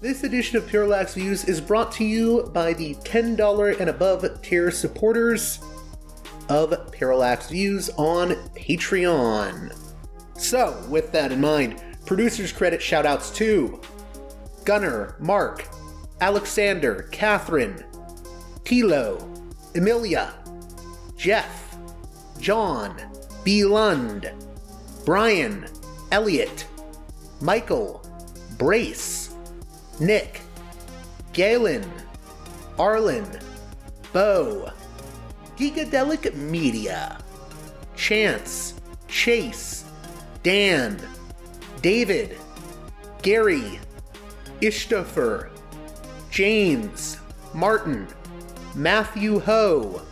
This edition of Parallax Views is brought to you by the $10 and above tier supporters of Parallax Views on Patreon. So, with that in mind, producers credit shoutouts to Gunner, Mark, Alexander, Catherine, Tilo, Emilia, Jeff, John, B. Lund, Brian, Elliot, Michael, Brace, Nick, Galen, Arlen, Bo, Gigadelic Media, Chance, Chase, Dan, David, Gary, Ishtofer, James, Martin, Matthew Ho,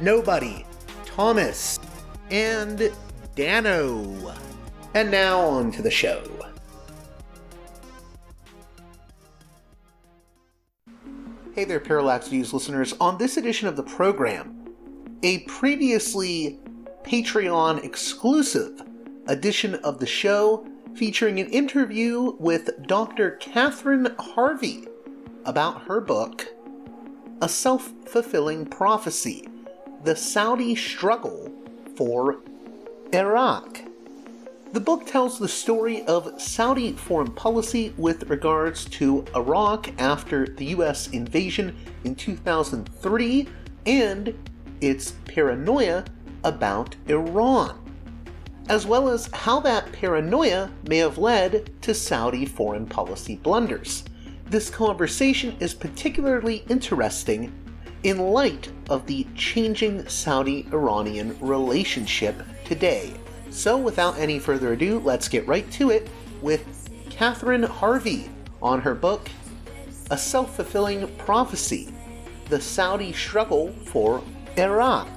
Nobody, Thomas, and Dano. And now on to the show. Hey there, Parallax Views listeners. On this edition of the program, a previously Patreon exclusive edition of the show featuring an interview with Dr. Katherine Harvey about her book, A Self Fulfilling Prophecy The Saudi Struggle for Iraq. The book tells the story of Saudi foreign policy with regards to Iraq after the US invasion in 2003 and its paranoia about Iran, as well as how that paranoia may have led to Saudi foreign policy blunders. This conversation is particularly interesting in light of the changing Saudi Iranian relationship today. So, without any further ado, let's get right to it with Katherine Harvey on her book, A Self Fulfilling Prophecy The Saudi Struggle for Iraq.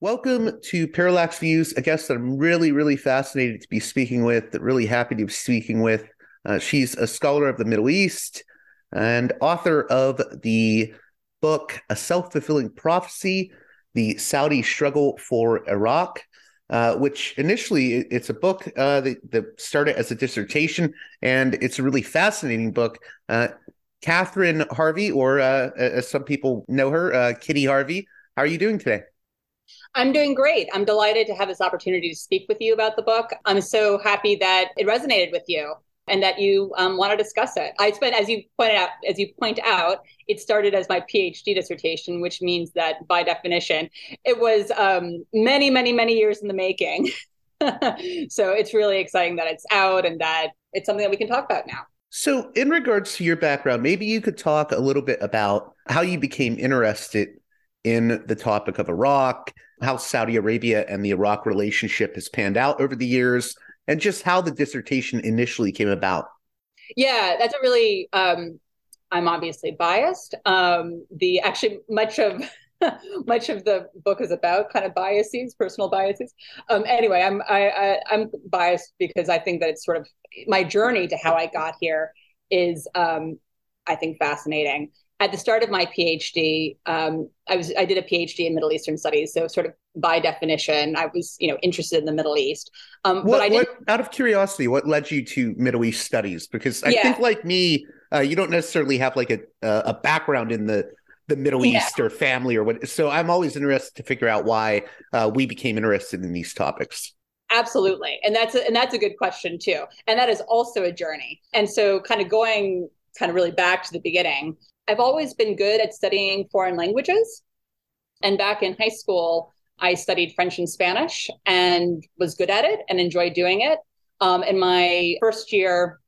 Welcome to Parallax Views, a guest that I'm really, really fascinated to be speaking with, that really happy to be speaking with. Uh, she's a scholar of the Middle East and author of the book, A Self Fulfilling Prophecy The Saudi Struggle for Iraq. Uh, which initially it's a book uh, that, that, started as a dissertation, and it's a really fascinating book. Uh, Katherine Harvey, or uh, as some people know her, uh, Kitty Harvey. How are you doing today? I'm doing great. I'm delighted to have this opportunity to speak with you about the book. I'm so happy that it resonated with you and that you um, want to discuss it. I spent, as you pointed out, as you point out, it started as my PhD dissertation, which means that by definition, it was um, many, many, many years in the making. so it's really exciting that it's out and that it's something that we can talk about now. So, in regards to your background, maybe you could talk a little bit about how you became interested in the topic of Iraq, how Saudi Arabia and the Iraq relationship has panned out over the years, and just how the dissertation initially came about. Yeah, that's a really. Um, I'm obviously biased. Um, the actually much of much of the book is about kind of biases, personal biases. Um, anyway, I'm I, I, I'm biased because I think that it's sort of my journey to how I got here is um, I think fascinating at the start of my PhD, um, I was I did a PhD in Middle Eastern studies, so sort of by definition, I was you know interested in the Middle East. Um, what, but I what, out of curiosity, what led you to Middle East studies? Because I yeah. think, like me, uh, you don't necessarily have like a a background in the the Middle yeah. East or family or what. So I'm always interested to figure out why uh, we became interested in these topics. Absolutely, and that's a, and that's a good question too, and that is also a journey. And so, kind of going kind of really back to the beginning I've always been good at studying foreign languages. And back in high school, I studied French and Spanish and was good at it and enjoyed doing it. Um, in my first year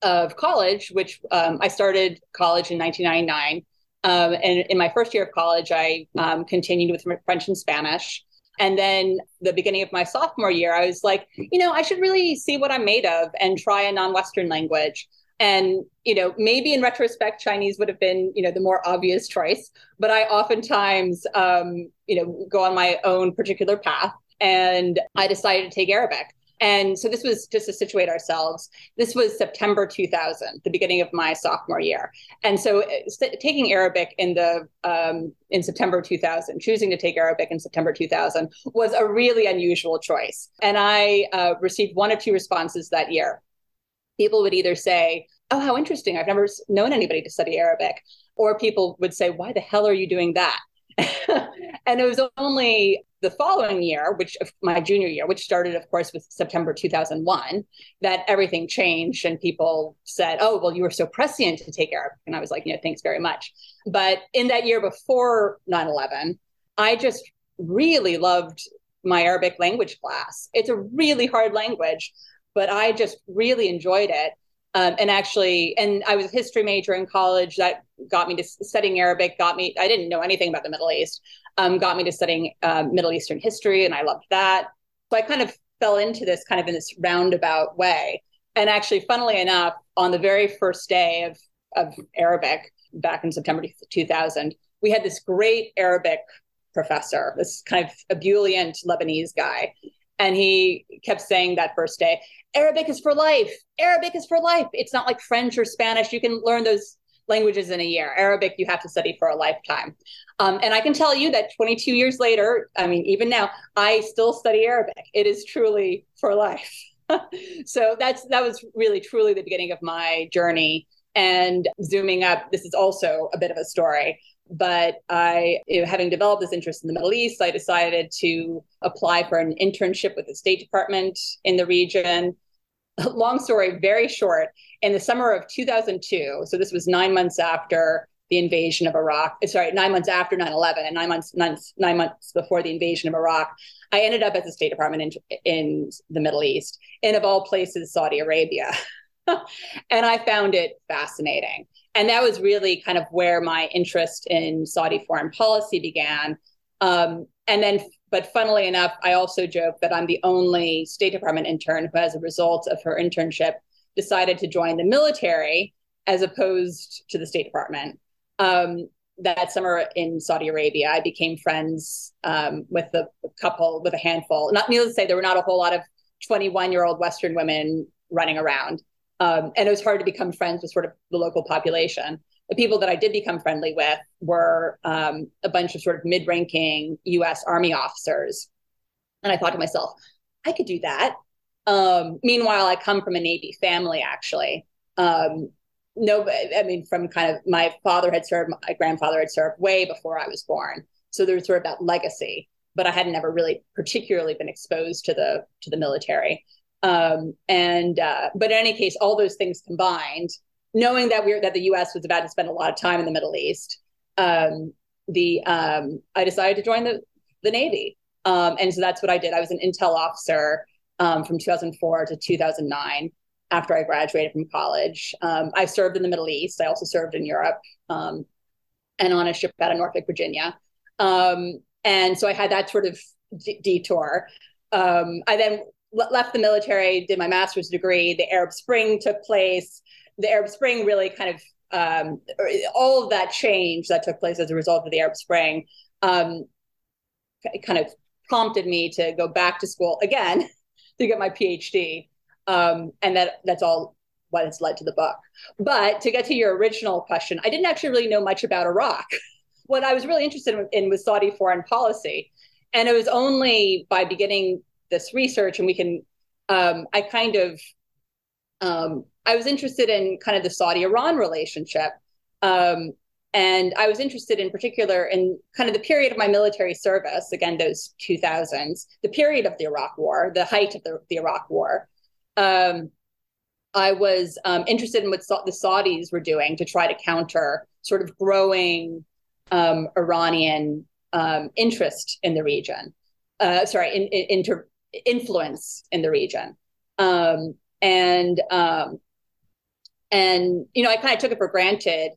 of college, which um, I started college in 1999, um, and in my first year of college, I um, continued with French and Spanish. And then the beginning of my sophomore year, I was like, you know, I should really see what I'm made of and try a non-Western language. And, you know, maybe in retrospect, Chinese would have been, you know, the more obvious choice. But I oftentimes, um, you know, go on my own particular path. And I decided to take Arabic. And so this was just to situate ourselves. This was September 2000, the beginning of my sophomore year. And so st- taking Arabic in the um, in September 2000, choosing to take Arabic in September 2000 was a really unusual choice. And I uh, received one or two responses that year. People would either say, "Oh, how interesting! I've never known anybody to study Arabic," or people would say, "Why the hell are you doing that?" and it was only the following year, which my junior year, which started, of course, with September 2001, that everything changed and people said, "Oh, well, you were so prescient to take Arabic," and I was like, "You know, thanks very much." But in that year before 9/11, I just really loved my Arabic language class. It's a really hard language, but I just really enjoyed it. Um, and actually, and I was a history major in college. That got me to studying Arabic. Got me. I didn't know anything about the Middle East. Um, got me to studying um, Middle Eastern history, and I loved that. So I kind of fell into this kind of in this roundabout way. And actually, funnily enough, on the very first day of of Arabic back in September 2000, we had this great Arabic professor, this kind of ebullient Lebanese guy, and he kept saying that first day, Arabic is for life. Arabic is for life. It's not like French or Spanish. You can learn those languages in a year. Arabic, you have to study for a lifetime. Um, and I can tell you that 22 years later, I mean, even now, I still study Arabic. It is truly for life. so that's that was really truly the beginning of my journey. And zooming up, this is also a bit of a story. But I, having developed this interest in the Middle East, I decided to apply for an internship with the State Department in the region. Long story, very short. In the summer of 2002, so this was nine months after the invasion of Iraq. Uh, sorry, nine months after 9/11, and nine months nine, nine months before the invasion of Iraq, I ended up at the State Department in, in the Middle East, and of all places, Saudi Arabia. and I found it fascinating. And that was really kind of where my interest in Saudi foreign policy began. Um, and then, but funnily enough, I also joke that I'm the only State Department intern who, as a result of her internship, decided to join the military as opposed to the State Department. Um, that summer in Saudi Arabia, I became friends um, with a couple, with a handful. Not needless to say, there were not a whole lot of 21 year old Western women running around. Um, and it was hard to become friends with sort of the local population. The people that I did become friendly with were um, a bunch of sort of mid ranking US Army officers. And I thought to myself, I could do that. Um, meanwhile, I come from a Navy family, actually. Um, no, I mean, from kind of my father had served, my grandfather had served way before I was born. So there's sort of that legacy, but I had never really particularly been exposed to the to the military. Um, and uh, but in any case, all those things combined, knowing that we are that the U.S. was about to spend a lot of time in the Middle East, um, the um, I decided to join the the Navy, um, and so that's what I did. I was an intel officer um, from 2004 to 2009 after I graduated from college. Um, I served in the Middle East. I also served in Europe and on a ship out of Norfolk, Virginia. and so I had that sort of d- detour. I then left the military, did my master's degree. The Arab Spring took place. The Arab Spring really kind of um, all of that change that took place as a result of the Arab Spring um, kind of prompted me to go back to school again to get my PhD, um, and that that's all what has led to the book. But to get to your original question, I didn't actually really know much about Iraq. what I was really interested in, in was Saudi foreign policy, and it was only by beginning this research and we can um, i kind of um, i was interested in kind of the saudi iran relationship um, and i was interested in particular in kind of the period of my military service again those 2000s the period of the iraq war the height of the, the iraq war. Um, i was um, interested in what the saudis were doing to try to counter sort of growing um, iranian interest in the region uh, sorry, in, in, inter, influence in the region. Um, and um, and you know, I kind of took it for granted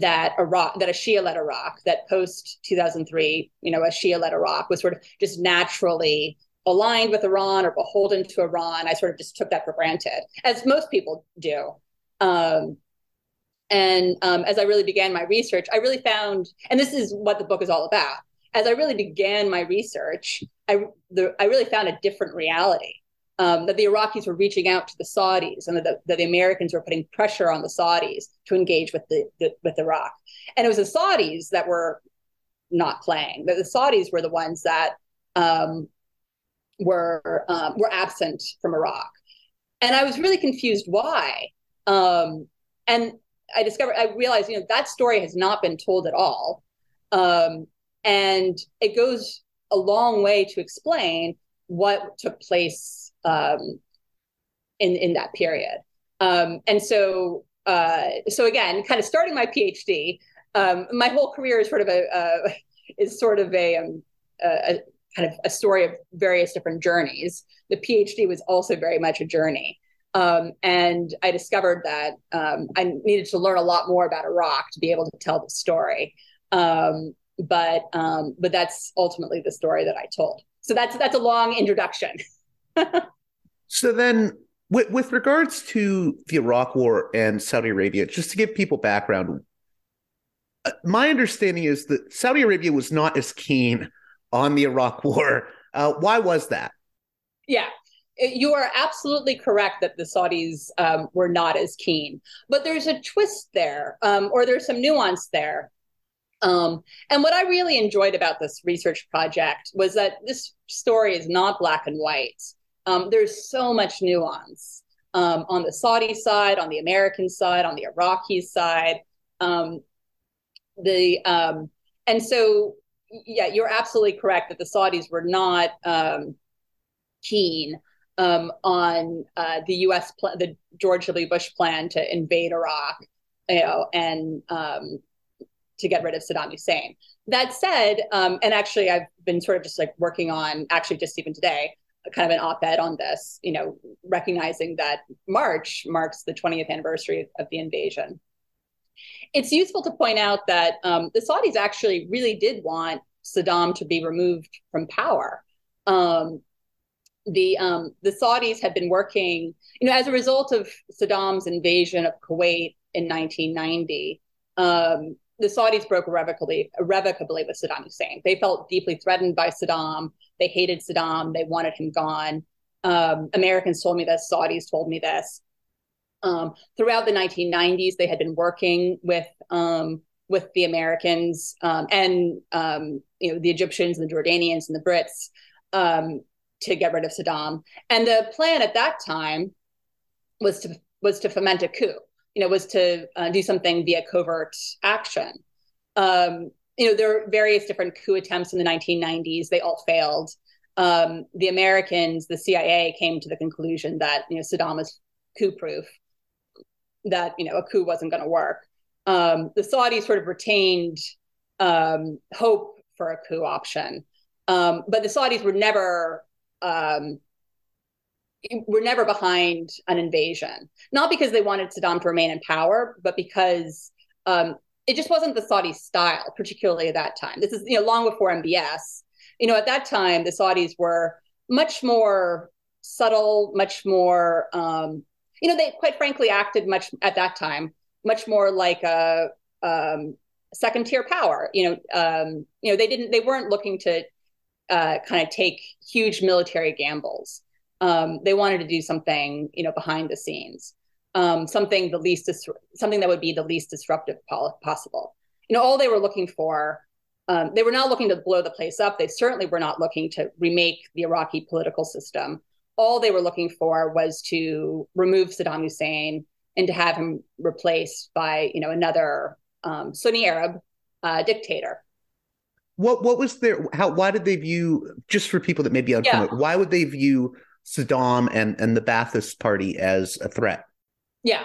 that Iraq, that a Shia-led Iraq, that post 2003, you know, a Shia-led Iraq was sort of just naturally aligned with Iran or beholden to Iran. I sort of just took that for granted, as most people do. Um, and um, as I really began my research, I really found, and this is what the book is all about. As I really began my research, I, the, I really found a different reality. Um, that the Iraqis were reaching out to the Saudis and that the, that the, Americans were putting pressure on the Saudis to engage with the, the, with Iraq. And it was the Saudis that were not playing. That the Saudis were the ones that um, were um, were absent from Iraq, and I was really confused why. Um, and I discovered, I realized, you know, that story has not been told at all. Um, and it goes a long way to explain what took place um, in, in that period. Um, and so, uh, so again, kind of starting my PhD, um, my whole career is sort of a, uh, is sort of a, um, a, kind of a story of various different journeys. The PhD was also very much a journey. Um, and I discovered that um, I needed to learn a lot more about Iraq to be able to tell the story. Um, but um, but that's ultimately the story that I told. So that's that's a long introduction. so then, with, with regards to the Iraq War and Saudi Arabia, just to give people background, uh, my understanding is that Saudi Arabia was not as keen on the Iraq War. Uh, why was that? Yeah, you are absolutely correct that the Saudis um, were not as keen, but there's a twist there, um, or there's some nuance there. Um, and what I really enjoyed about this research project was that this story is not black and white. Um, there's so much nuance um, on the Saudi side, on the American side, on the Iraqi side. Um, the and so, yeah, you're absolutely correct that the Saudis were not keen um, on uh, the U.S. Pl- the George W. Bush plan to invade Iraq, you know, and um, to get rid of Saddam Hussein. That said, um, and actually, I've been sort of just like working on, actually, just even today, kind of an op-ed on this. You know, recognizing that March marks the 20th anniversary of the invasion. It's useful to point out that um, the Saudis actually really did want Saddam to be removed from power. Um, the um, the Saudis had been working, you know, as a result of Saddam's invasion of Kuwait in 1990. Um, the Saudis broke irrevocably, irrevocably with Saddam Hussein. They felt deeply threatened by Saddam. They hated Saddam. They wanted him gone. Um, Americans told me this. Saudis told me this. Um, throughout the 1990s, they had been working with um, with the Americans um, and um, you know the Egyptians and the Jordanians and the Brits um, to get rid of Saddam. And the plan at that time was to was to foment a coup. You know, was to uh, do something via covert action. Um, you know, there were various different coup attempts in the 1990s. They all failed. Um, the Americans, the CIA, came to the conclusion that you know Saddam was coup-proof, that you know a coup wasn't going to work. Um, the Saudis sort of retained um, hope for a coup option, um, but the Saudis were never um, were never behind an invasion, not because they wanted Saddam to remain in power, but because um, it just wasn't the Saudi style, particularly at that time. This is you know long before MBS. You know, at that time, the Saudis were much more subtle, much more. Um, you know, they quite frankly acted much at that time much more like a um, second tier power. You know, um, you know they didn't they weren't looking to uh, kind of take huge military gambles. Um, they wanted to do something, you know, behind the scenes, um, something the least dis- something that would be the least disruptive po- possible. You know, all they were looking for. Um, they were not looking to blow the place up. They certainly were not looking to remake the Iraqi political system. All they were looking for was to remove Saddam Hussein and to have him replaced by, you know, another um, Sunni Arab uh, dictator what what was their how why did they view just for people that may be unfamiliar yeah. why would they view Saddam and and the Ba'athist party as a threat? Yeah.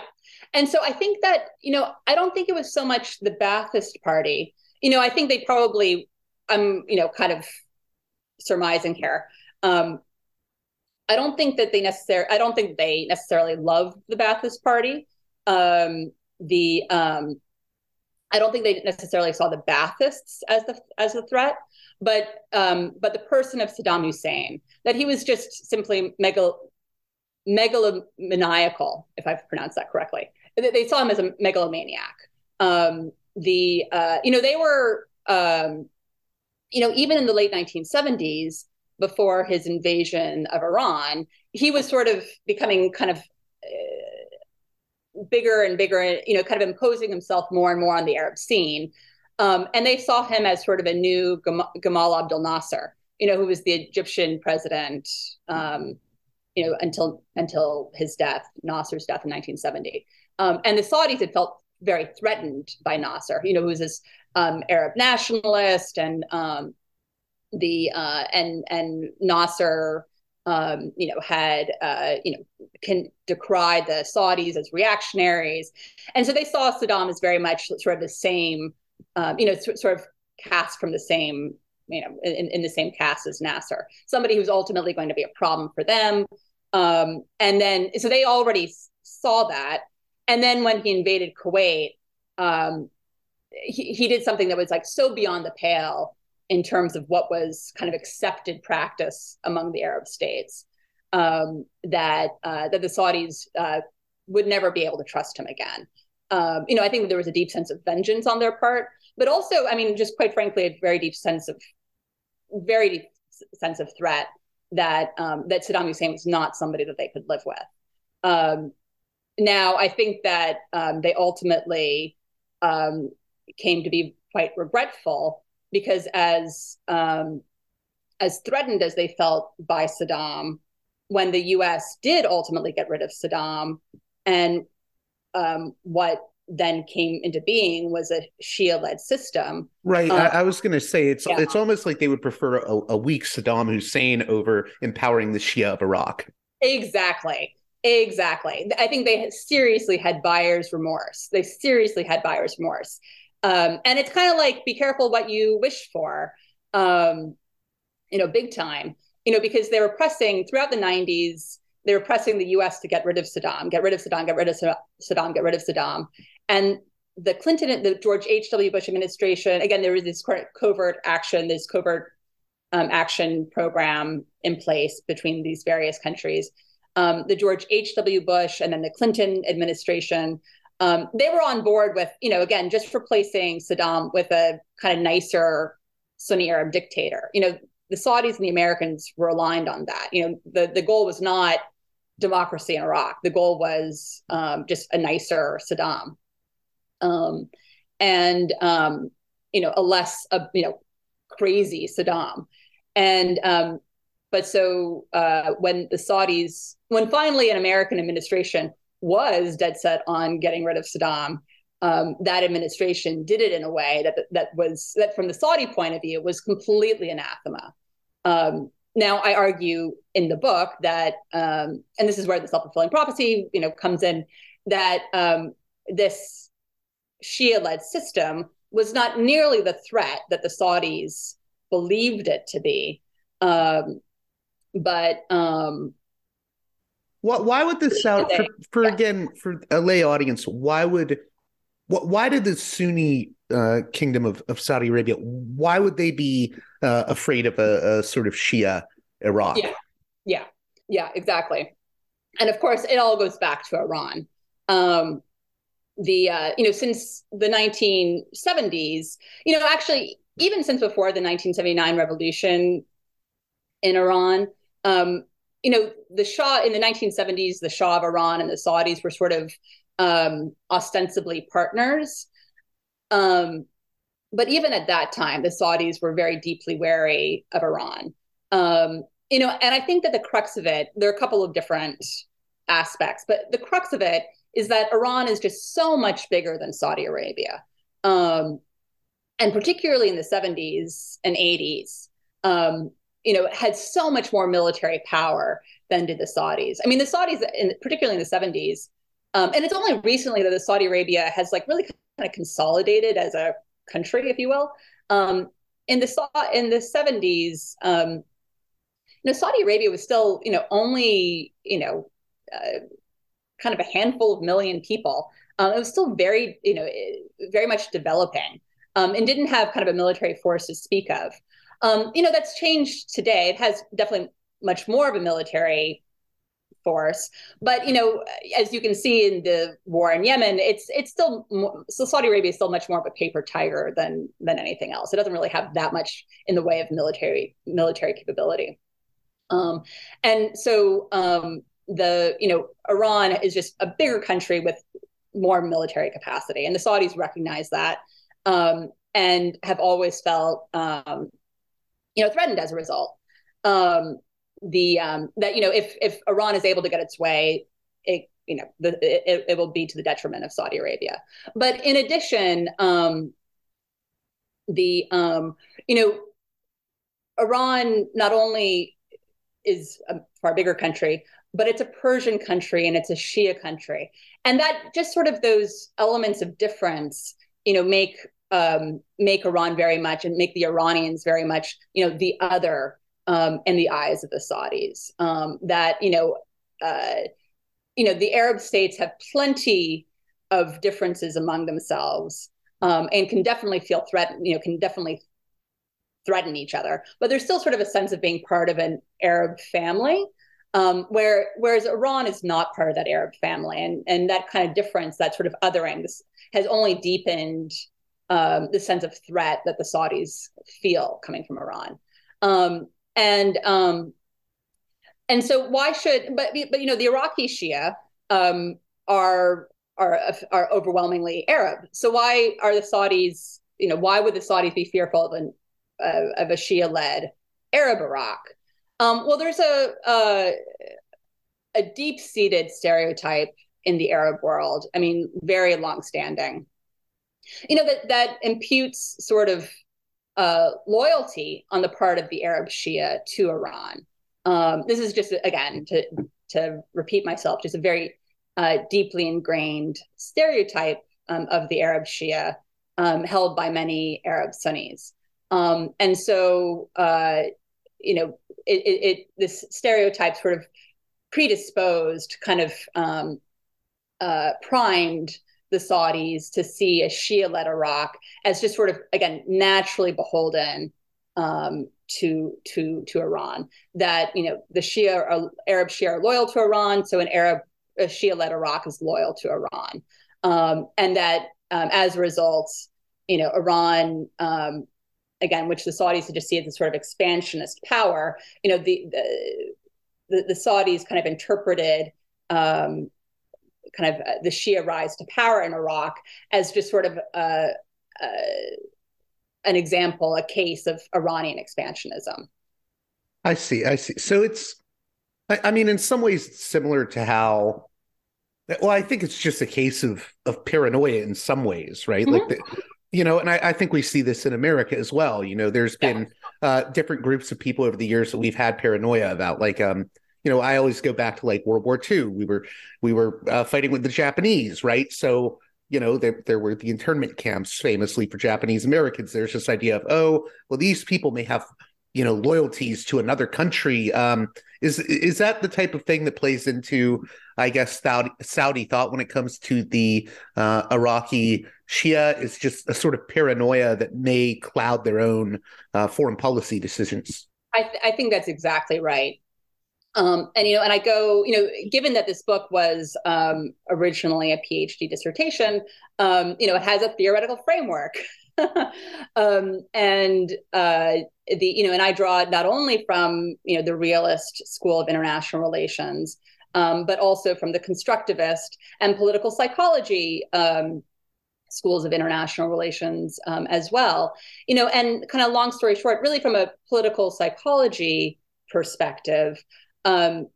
And so I think that, you know, I don't think it was so much the Ba'athist party. You know, I think they probably I'm, you know, kind of surmising here. Um, I don't think that they necessarily. I don't think they necessarily love the Ba'athist Party. Um, the um, I don't think they necessarily saw the Baathists as the as the threat, but um, but the person of Saddam Hussein that he was just simply megal megalomaniacal, if I've pronounced that correctly. They saw him as a megalomaniac. Um, the uh, you know they were um, you know even in the late 1970s before his invasion of Iran, he was sort of becoming kind of uh, bigger and bigger, you know, kind of imposing himself more and more on the Arab scene. Um, and they saw him as sort of a new Gamal Abdel Nasser, you know, who was the Egyptian president, um, you know, until until his death, Nasser's death in 1970. Um, and the Saudis had felt very threatened by Nasser, you know, who was this um, Arab nationalist and um, the uh, and and Nasser, um, you know, had uh, you know can decry the Saudis as reactionaries, and so they saw Saddam as very much sort of the same, um, you know, sort of cast from the same, you know, in, in the same cast as Nasser, somebody who's ultimately going to be a problem for them. Um, and then so they already saw that, and then when he invaded Kuwait, um, he, he did something that was like so beyond the pale in terms of what was kind of accepted practice among the Arab states um, that uh, that the Saudis uh, would never be able to trust him again. Um, you know, I think there was a deep sense of vengeance on their part, but also, I mean, just quite frankly, a very deep sense of very deep sense of threat that um, that Saddam Hussein was not somebody that they could live with. Um, now, I think that um, they ultimately um, came to be quite regretful because as um, as threatened as they felt by Saddam, when the U.S. did ultimately get rid of Saddam, and um, what then came into being was a Shia-led system. Right. I, I, was going to say it's yeah. it's almost like they would prefer a, a weak Saddam Hussein over empowering the Shia of Iraq. Exactly. Exactly. I think they seriously had buyer's remorse. They seriously had buyer's remorse. Um, and it's kind of like be careful what you wish for, um, you know, big time, you know, because they were pressing throughout the 90s, they were pressing the US to get rid of Saddam, get rid of Saddam, get rid of Saddam, get rid of Saddam. And the Clinton, the George H.W. Bush administration, again, there was this covert action, this covert um, action program in place between these various countries. Um, the George H.W. Bush and then the Clinton administration um, they were on board with, you know, again, just replacing Saddam with a kind of nicer Sunni Arab dictator. You know, the Saudis and the Americans were aligned on that. You know, the, the goal was not democracy in Iraq. The goal was um, just a nicer Saddam. Um, and, um, you know, a less, uh, you know, crazy Saddam. And, um, but so uh, when the Saudis, when finally an American administration was dead set on getting rid of Saddam, um, that administration did it in a way that that was that from the Saudi point of view was completely anathema. Um, now I argue in the book that, um, and this is where the self fulfilling prophecy, you know, comes in, that um, this Shia-led system was not nearly the threat that the Saudis believed it to be, um, but um, what, why would the Saudi for, for yeah. again for a lay audience? Why would what? Why did the Sunni uh, kingdom of, of Saudi Arabia? Why would they be uh, afraid of a, a, sort of Shia Iraq? Yeah, yeah, yeah, exactly. And of course, it all goes back to Iran. Um, the uh, you know since the 1970s, you know actually even since before the 1979 revolution in Iran, um, you know, the Shah in the 1970s, the Shah of Iran and the Saudis were sort of um, ostensibly partners. Um, but even at that time, the Saudis were very deeply wary of Iran. Um, you know, and I think that the crux of it, there are a couple of different aspects, but the crux of it is that Iran is just so much bigger than Saudi Arabia. Um, and particularly in the 70s and 80s, um, you know, had so much more military power than did the Saudis. I mean, the Saudis, in, particularly in the 70s, um, and it's only recently that the Saudi Arabia has like really kind of consolidated as a country, if you will. Um, in the in the 70s, um, you know, Saudi Arabia was still, you know, only, you know, uh, kind of a handful of million people. Um, it was still very, you know, very much developing um, and didn't have kind of a military force to speak of. Um, you know, that's changed today. It has definitely much more of a military force. But you know, as you can see in the war in Yemen, it's it's still so Saudi Arabia is still much more of a paper tiger than than anything else. It doesn't really have that much in the way of military military capability. Um, and so um, the you know Iran is just a bigger country with more military capacity, and the Saudis recognize that um, and have always felt um, you know threatened as a result. Um, the um, that you know if if Iran is able to get its way, it you know the, it, it will be to the detriment of Saudi Arabia. But in addition, um, the um, you know Iran not only is a far bigger country, but it's a Persian country and it's a Shia country, and that just sort of those elements of difference, you know, make um, make Iran very much and make the Iranians very much, you know, the other um, in the eyes of the Saudis. Um, that you know, uh, you know, the Arab states have plenty of differences among themselves um, and can definitely feel threatened. You know, can definitely threaten each other, but there's still sort of a sense of being part of an Arab family. Um, where whereas Iran is not part of that Arab family, and and that kind of difference, that sort of othering, has only deepened um, the sense of threat that the Saudis feel coming from Iran. Um, and um, and so why should but but you know the Iraqi Shia um, are are are overwhelmingly Arab. So why are the Saudis you know why would the Saudis be fearful of an uh, of a Shia led Arab Iraq? Um, well, there's a a, a deep seated stereotype in the Arab world. I mean, very long standing. You know that that imputes sort of uh, loyalty on the part of the Arab Shia to Iran. Um, this is just again to to repeat myself, just a very uh, deeply ingrained stereotype um, of the Arab Shia um, held by many Arab Sunnis. Um, and so, uh, you know, it, it, it, this stereotype sort of predisposed, kind of um, uh, primed the Saudis to see a Shia led Iraq as just sort of, again, naturally beholden um, to to to Iran. That you know the Shia are, Arab Shia are loyal to Iran, so an Arab Shia led Iraq is loyal to Iran, um, and that um, as a result, you know Iran. again, which the Saudis just see as a sort of expansionist power, you know, the the, the, the Saudis kind of interpreted um, kind of uh, the Shia rise to power in Iraq as just sort of uh, uh, an example, a case of Iranian expansionism. I see. I see. So it's, I, I mean, in some ways, similar to how. Well, I think it's just a case of of paranoia in some ways, right? Mm-hmm. Like the, you know, and I, I, think we see this in America as well. You know, there's been yeah. uh, different groups of people over the years that we've had paranoia about, like um, you know, I always go back to like World War II. We were we were uh, fighting with the Japanese, right? So you know, there there were the internment camps famously for Japanese Americans. There's this idea of oh, well, these people may have you know loyalties to another country. Um, is is that the type of thing that plays into, I guess, Saudi, Saudi thought when it comes to the uh, Iraqi Shia? Is just a sort of paranoia that may cloud their own uh, foreign policy decisions. I, th- I think that's exactly right. Um, and you know, and I go, you know, given that this book was um, originally a PhD dissertation, um, you know, it has a theoretical framework, um, and uh, the you know, and I draw not only from you know the realist school of international relations, um, but also from the constructivist and political psychology um, schools of international relations as well. You know, and kind of long story short, really from a political psychology perspective um,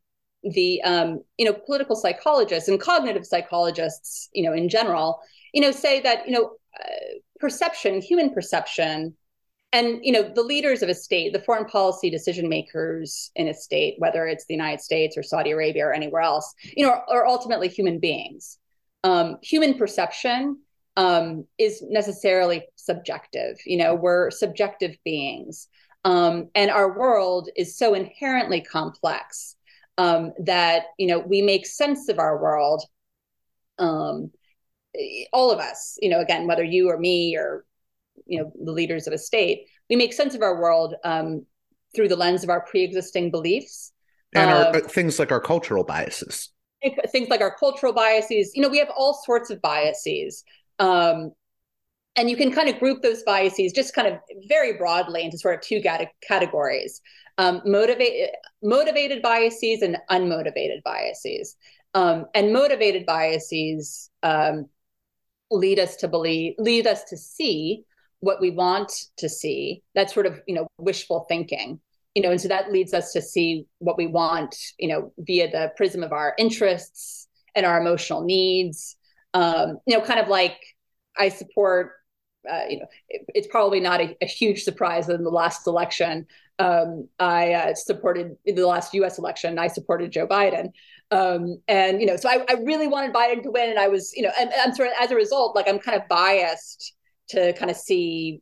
the um, you know political psychologists and cognitive psychologists you know in general you know say that you know uh, perception human perception and you know the leaders of a state the foreign policy decision makers in a state whether it's the united states or saudi arabia or anywhere else you know are, are ultimately human beings. Um, human perception um, is necessarily subjective. You know we're subjective beings Um, and our world is so inherently complex um, that you know we make sense of our world. Um, all of us, you know, again, whether you or me or you know the leaders of a state, we make sense of our world um, through the lens of our pre-existing beliefs. And our, um, things like our cultural biases. Things like our cultural biases. You know we have all sorts of biases. Um, and you can kind of group those biases just kind of very broadly into sort of two categories um, motivated motivated biases and unmotivated biases. Um, and motivated biases um, lead us to believe lead us to see what we want to see. That's sort of you know wishful thinking you know and so that leads us to see what we want you know via the prism of our interests and our emotional needs. Um you know kind of like i support uh, you know, it, it's probably not a, a, huge surprise that in the last election, um, I uh, supported in the last U.S. election, I supported Joe Biden, um, and you know, so I, I, really wanted Biden to win, and I was, you know, and, and sort of as a result, like I'm kind of biased to kind of see,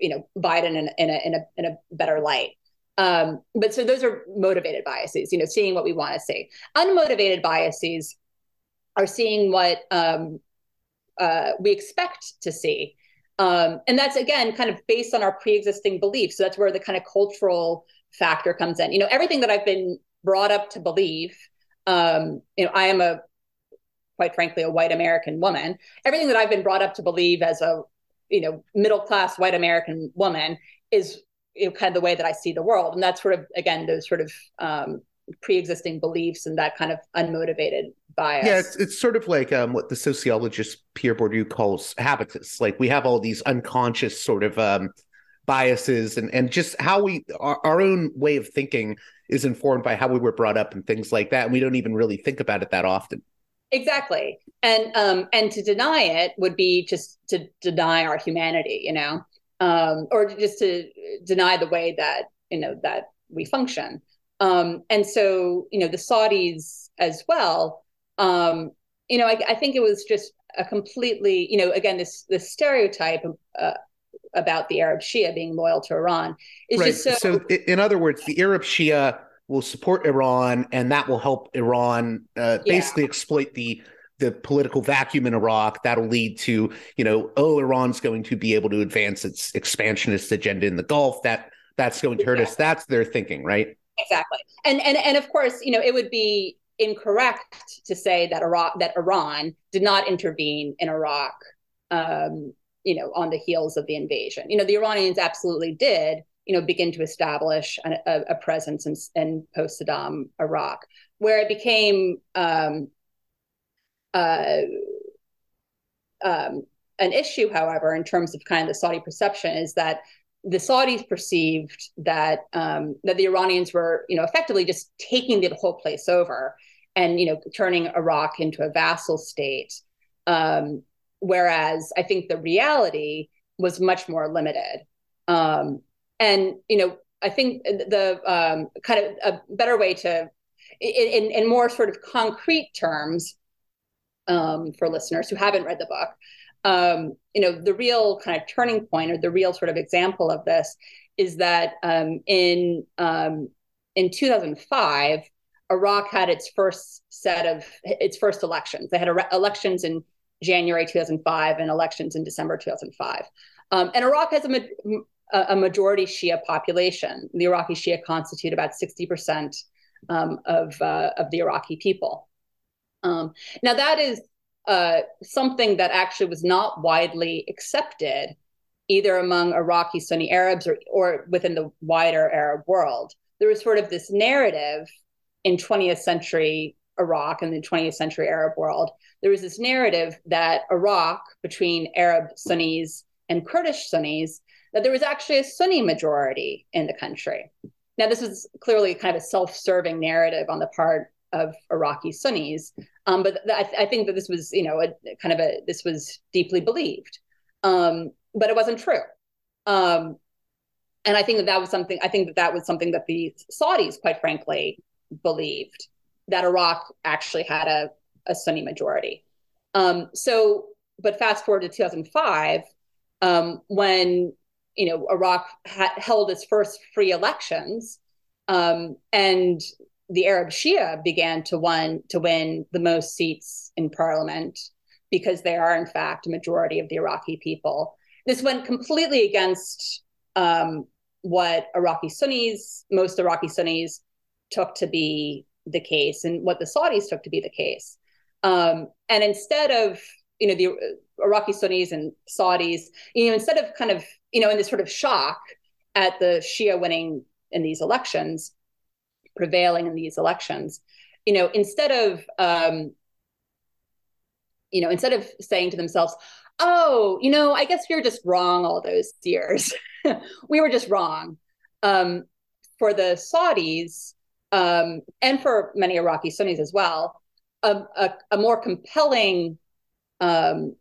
you know, Biden in, in a in a in a better light. Um, but so those are motivated biases, you know, seeing what we want to see. Unmotivated biases are seeing what um, uh, we expect to see. Um, and that's again kind of based on our pre-existing beliefs. So that's where the kind of cultural factor comes in. You know, everything that I've been brought up to believe. Um, you know, I am a quite frankly a white American woman. Everything that I've been brought up to believe as a you know middle class white american woman is you know, kind of the way that i see the world and that's sort of again those sort of um, pre-existing beliefs and that kind of unmotivated bias yeah it's, it's sort of like um, what the sociologist pierre bourdieu calls habitus like we have all these unconscious sort of um, biases and and just how we our, our own way of thinking is informed by how we were brought up and things like that and we don't even really think about it that often Exactly. And um and to deny it would be just to deny our humanity, you know, um, or just to deny the way that, you know, that we function. Um, and so, you know, the Saudis as well, um, you know, I, I think it was just a completely, you know, again, this this stereotype uh, about the Arab Shia being loyal to Iran is right. just so. So, in other words, the Arab Shia will support Iran, and that will help Iran uh, yeah. basically exploit the the political vacuum in Iraq. That'll lead to you know, oh, Iran's going to be able to advance its expansionist agenda in the Gulf. That that's going to hurt us. That's their thinking, right? Exactly, and and and of course, you know, it would be incorrect to say that Iraq that Iran did not intervene in Iraq. Um, you know, on the heels of the invasion, you know, the Iranians absolutely did you know, begin to establish a, a presence in, in post Saddam Iraq, where it became um, uh, um, an issue, however, in terms of kind of the Saudi perception, is that the Saudis perceived that um, that the Iranians were, you know, effectively just taking the whole place over, and you know, turning Iraq into a vassal state. Um, whereas I think the reality was much more limited. Um, and you know i think the um, kind of a better way to in, in more sort of concrete terms um, for listeners who haven't read the book um, you know the real kind of turning point or the real sort of example of this is that um, in um, in 2005 iraq had its first set of its first elections they had re- elections in january 2005 and elections in december 2005 um, and Iraq has a ma- a, majority Shia population. The Iraqi Shia constitute about 60% um, of, uh, of the Iraqi people. Um, now, that is uh, something that actually was not widely accepted either among Iraqi Sunni Arabs or, or within the wider Arab world. There was sort of this narrative in 20th century Iraq and the 20th century Arab world. There was this narrative that Iraq, between Arab Sunnis and Kurdish Sunnis, that there was actually a Sunni majority in the country. Now, this is clearly kind of a self serving narrative on the part of Iraqi Sunnis, um, but th- I, th- I, think that this was, you know, a kind of a this was deeply believed, um, but it wasn't true. Um, and I think that that was something. I think that that was something that the Saudis, quite frankly, believed that Iraq actually had a, a Sunni majority. Um, so, but fast forward to 2005, um, when you know, Iraq ha- held its first free elections, um, and the Arab Shia began to win to win the most seats in parliament because they are in fact a majority of the Iraqi people. This went completely against um, what Iraqi Sunnis, most Iraqi Sunnis, took to be the case, and what the Saudis took to be the case. Um, and instead of you know the Iraqi Sunnis and Saudis, you know, instead of kind of you know in this sort of shock at the Shia winning in these elections, prevailing in these elections, you know, instead of um, you know, instead of saying to themselves, "Oh, you know, I guess we are just wrong all those years. we were just wrong." Um, for the Saudis um, and for many Iraqi Sunnis as well, a, a, a more compelling um,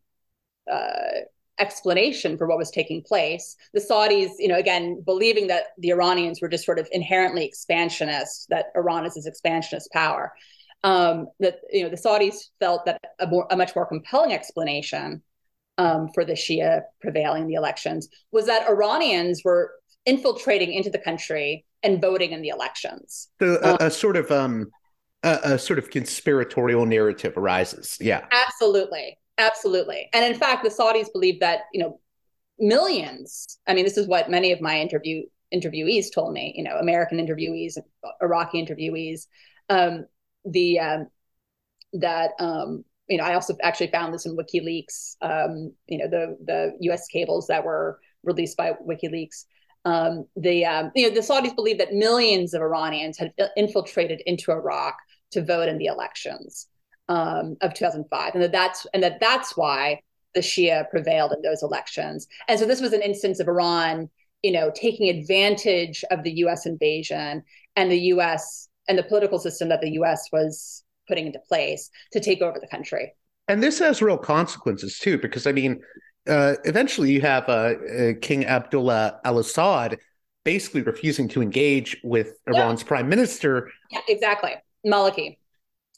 uh, explanation for what was taking place. The Saudis, you know, again, believing that the Iranians were just sort of inherently expansionist, that Iran is this expansionist power. Um, that you know, the Saudis felt that a, more, a much more compelling explanation um, for the Shia prevailing in the elections was that Iranians were infiltrating into the country and voting in the elections. So a, um, a sort of um, a, a, sort of conspiratorial narrative arises. Yeah, absolutely, absolutely. And in fact, the Saudis believe that you know millions. I mean, this is what many of my interview interviewees told me. You know, American interviewees, Iraqi interviewees. Um, the um, that um, you know, I also actually found this in WikiLeaks. Um, you know, the the U.S. cables that were released by WikiLeaks. Um, the um, you know the Saudis believe that millions of Iranians had infiltrated into Iraq to vote in the elections um, of 2005, and that that's and that that's why the Shia prevailed in those elections. And so this was an instance of Iran, you know, taking advantage of the U.S. invasion and the U.S. and the political system that the U.S. was putting into place to take over the country. And this has real consequences too, because I mean, uh, eventually you have uh, uh, King Abdullah al Saud basically refusing to engage with Iran's yeah. prime minister. Yeah, exactly. Maliki.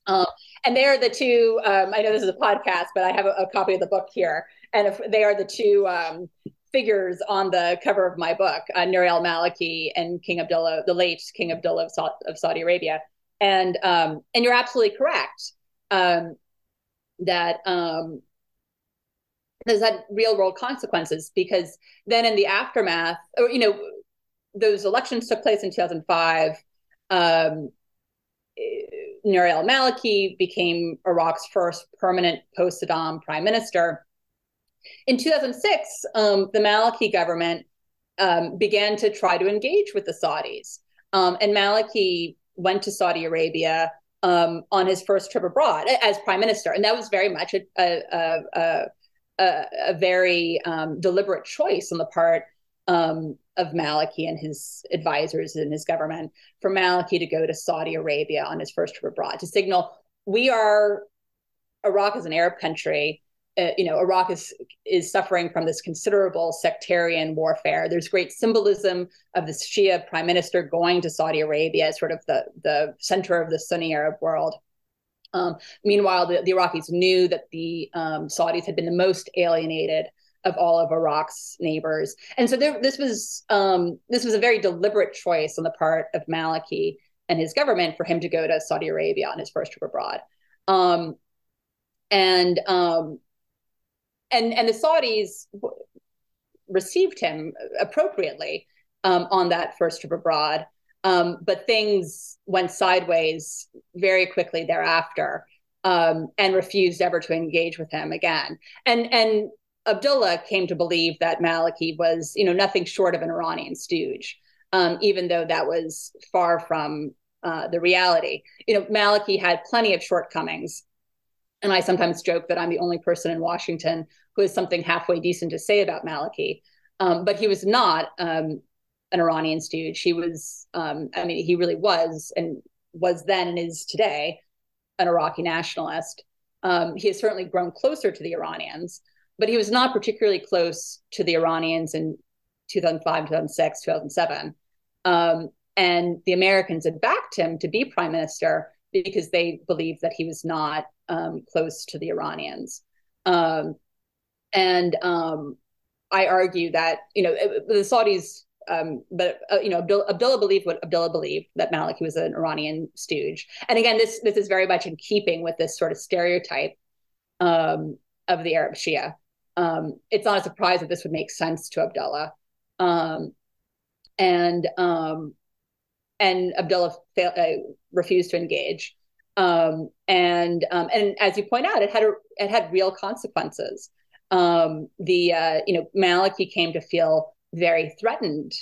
Um, and they're the two, um, I know this is a podcast, but I have a, a copy of the book here. And if they are the two um, figures on the cover of my book, uh, Nouri al Maliki and King Abdullah, the late King Abdullah of, Sa- of Saudi Arabia. And um, and you're absolutely correct um, that has had real world consequences because then in the aftermath, or you know, those elections took place in 2005. Um, Nouri al Maliki became Iraq's first permanent post Saddam prime minister. In 2006, um, the Maliki government um, began to try to engage with the Saudis. Um, and Maliki went to Saudi Arabia um, on his first trip abroad as prime minister. And that was very much a, a, a, a very um, deliberate choice on the part um, of Maliki and his advisors and his government for Maliki to go to Saudi Arabia on his first trip abroad to signal we are Iraq is an Arab country. Uh, you know, Iraq is is suffering from this considerable sectarian warfare. There's great symbolism of the Shia prime minister going to Saudi Arabia as sort of the the center of the Sunni Arab world. Um, meanwhile, the, the, Iraqis knew that the um, Saudis had been the most alienated of all of Iraq's neighbors, and so there, this was um, this was a very deliberate choice on the part of Maliki and his government for him to go to Saudi Arabia on his first trip abroad, um, and um, and and the Saudis received him appropriately um, on that first trip abroad. Um, but things went sideways very quickly thereafter um, and refused ever to engage with him again. And and Abdullah came to believe that Maliki was, you know, nothing short of an Iranian stooge, um, even though that was far from uh, the reality. You know, Maliki had plenty of shortcomings. And I sometimes joke that I'm the only person in Washington who has something halfway decent to say about Maliki. Um, but he was not um, an Iranian stooge. He was, um, I mean, he really was and was then and is today an Iraqi nationalist. Um, he has certainly grown closer to the Iranians, but he was not particularly close to the Iranians in 2005, 2006, 2007. Um, and the Americans had backed him to be prime minister because they believed that he was not um, close to the Iranians. Um, and um, I argue that you know the Saudis, um, but uh, you know Abdullah, Abdullah believed what Abdullah believed that Maliki was an Iranian stooge, and again, this this is very much in keeping with this sort of stereotype um, of the Arab Shia. Um, it's not a surprise that this would make sense to Abdullah, um, and um, and Abdullah fail, uh, refused to engage. Um, and um, and as you point out, it had a, it had real consequences. Um, the uh, you know Maliki came to feel very threatened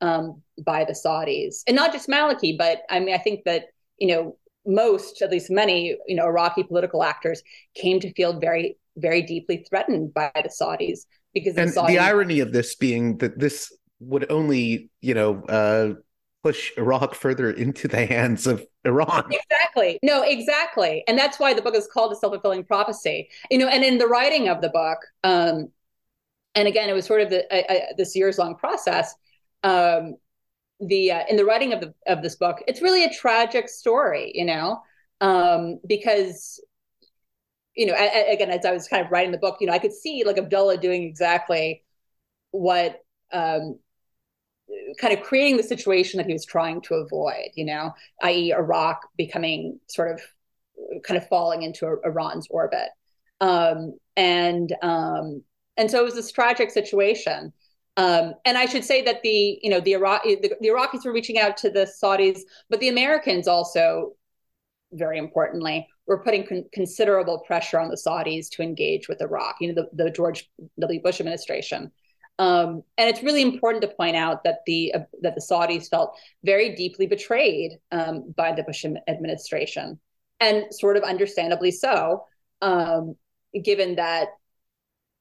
by the Saudis, and not just Maliki, but I mean I think that you know most, at least many, you know Iraqi political actors came to feel very very deeply threatened by the Saudis because and the, Saudis- the irony of this being that this would only you know uh, push Iraq further into the hands of Iran. Exactly. No, exactly. And that's why the book is called a self-fulfilling prophecy. You know, and in the writing of the book, um, and again, it was sort of the, this years-long process. Um, the uh, in the writing of the of this book, it's really a tragic story, you know, um, because you know, again, as I was kind of writing the book, you know, I could see like Abdullah doing exactly what um, kind of creating the situation that he was trying to avoid, you know, i.e., Iraq becoming sort of kind of falling into Iran's orbit. Um, and um, and so it was this tragic situation. Um, and I should say that the you know the Iraq the, the, Iraqis were reaching out to the Saudis, but the Americans also, very importantly, were putting con- considerable pressure on the Saudis to engage with Iraq. You know the, the George W. Bush administration um, and it's really important to point out that the uh, that the Saudis felt very deeply betrayed um, by the Bush administration, and sort of understandably so, um, given that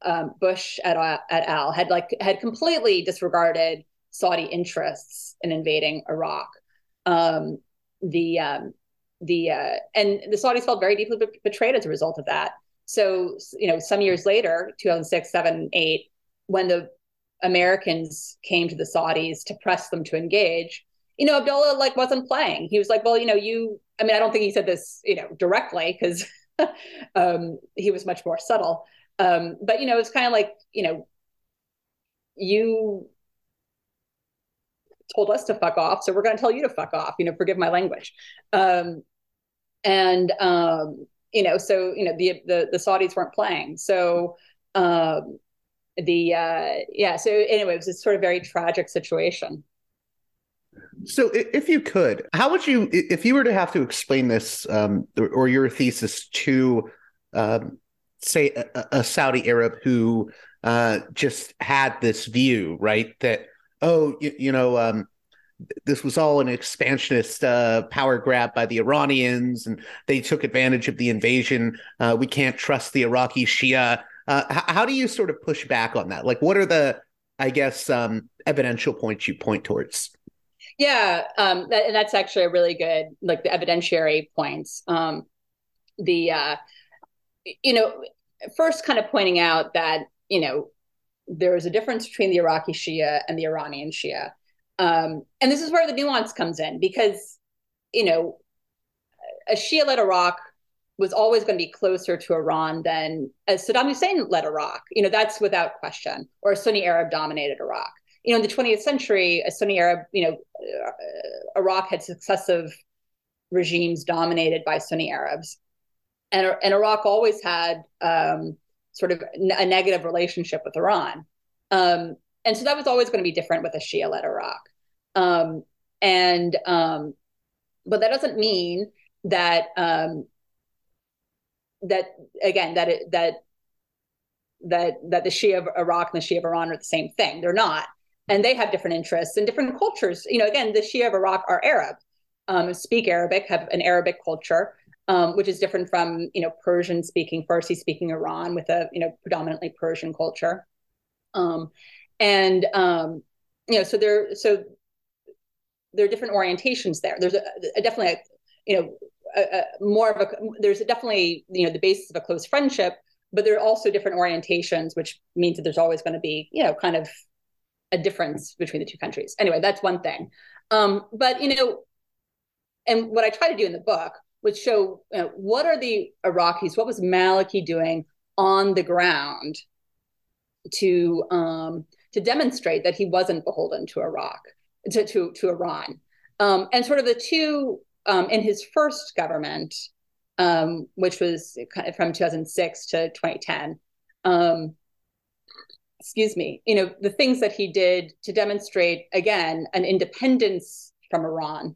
um, Bush et, et al. had like had completely disregarded Saudi interests in invading Iraq. Um, the um, the uh, and the Saudis felt very deeply betrayed as a result of that. So you know, some years later, 2006, 7, 8, when the Americans came to the Saudis to press them to engage, you know, Abdullah like wasn't playing. He was like, well, you know, you, I mean, I don't think he said this, you know, directly because um, he was much more subtle. Um, but, you know, it's kind of like, you know, you told us to fuck off, so we're going to tell you to fuck off, you know, forgive my language. Um, and, um, you know, so, you know, the, the, the Saudis weren't playing. So, um, the uh yeah so anyway it was a sort of very tragic situation so if you could how would you if you were to have to explain this um or your thesis to um say a, a saudi arab who uh just had this view right that oh you, you know um this was all an expansionist uh, power grab by the Iranians, and they took advantage of the invasion. Uh, we can't trust the Iraqi Shia. Uh, h- how do you sort of push back on that? Like, what are the, I guess, um, evidential points you point towards? Yeah, um, that, and that's actually a really good, like the evidentiary points. Um, the, uh, you know, first kind of pointing out that you know there is a difference between the Iraqi Shia and the Iranian Shia, um, and this is where the nuance comes in because you know a Shia-led Iraq was always going to be closer to Iran than as Saddam Hussein led Iraq. You know, that's without question, or a Sunni Arab dominated Iraq. You know, in the 20th century, a Sunni Arab, you know, uh, Iraq had successive regimes dominated by Sunni Arabs. And, and Iraq always had um, sort of a negative relationship with Iran. Um, and so that was always going to be different with a Shia led Iraq. Um, and, um, but that doesn't mean that um, that again that it, that that that the Shia of Iraq and the Shia of Iran are the same thing. They're not, and they have different interests and different cultures. You know, again, the Shia of Iraq are Arab, um, speak Arabic, have an Arabic culture, um, which is different from you know Persian speaking, Farsi speaking Iran with a you know predominantly Persian culture, um, and um, you know so there so there are different orientations there. There's a, a definitely a, you know a, a more of a there's definitely you know the basis of a close friendship but there are also different orientations which means that there's always going to be you know kind of a difference between the two countries. Anyway that's one thing. Um, but you know and what i try to do in the book was show you know, what are the iraqis what was maliki doing on the ground to um, to demonstrate that he wasn't beholden to Iraq to to, to Iran, um, and sort of the two um, in his first government, um, which was from 2006 to 2010. Um, excuse me. You know the things that he did to demonstrate again an independence from Iran.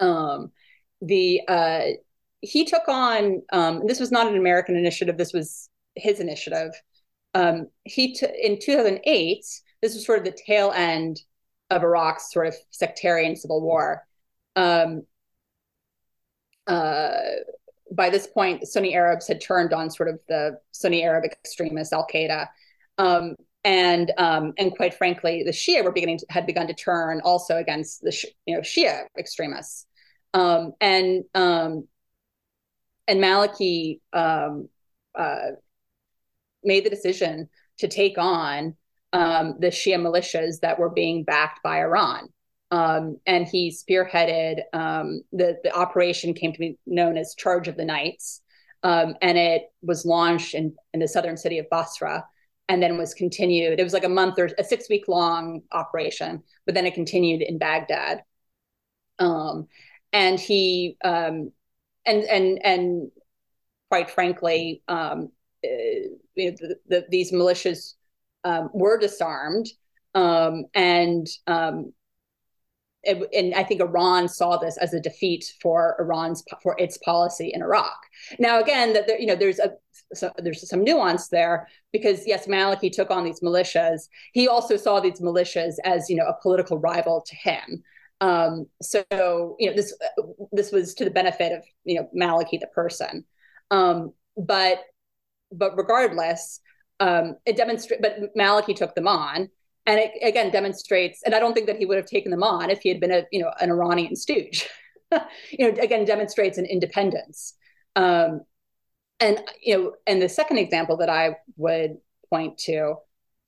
Um, the uh, he took on um, this was not an American initiative. This was his initiative. He t- in 2008. This was sort of the tail end of Iraq's sort of sectarian civil war. Um, uh, by this point, Sunni Arabs had turned on sort of the Sunni Arab extremists, Al Qaeda, um, and um, and quite frankly, the Shia were beginning to, had begun to turn also against the you know Shia extremists, um, and um, and Maliki um, uh, made the decision to take on um, the Shia militias that were being backed by Iran. Um, and he spearheaded um, the, the operation came to be known as Charge of the Knights. Um, and it was launched in, in the southern city of Basra and then was continued. It was like a month or a six week long operation, but then it continued in Baghdad. Um, and he um, and and and quite frankly, um, uh, you know, the, the, these militias um, were disarmed, um, and um, it, and I think Iran saw this as a defeat for Iran's for its policy in Iraq. Now, again, that there, you know, there's a so there's some nuance there because yes, Maliki took on these militias. He also saw these militias as you know a political rival to him. Um, so you know this this was to the benefit of you know Maliki the person, um, but but regardless, um, it demonstrates. But Maliki took them on, and it again demonstrates. And I don't think that he would have taken them on if he had been a you know an Iranian stooge. you know, again demonstrates an independence. Um, and you know, and the second example that I would point to,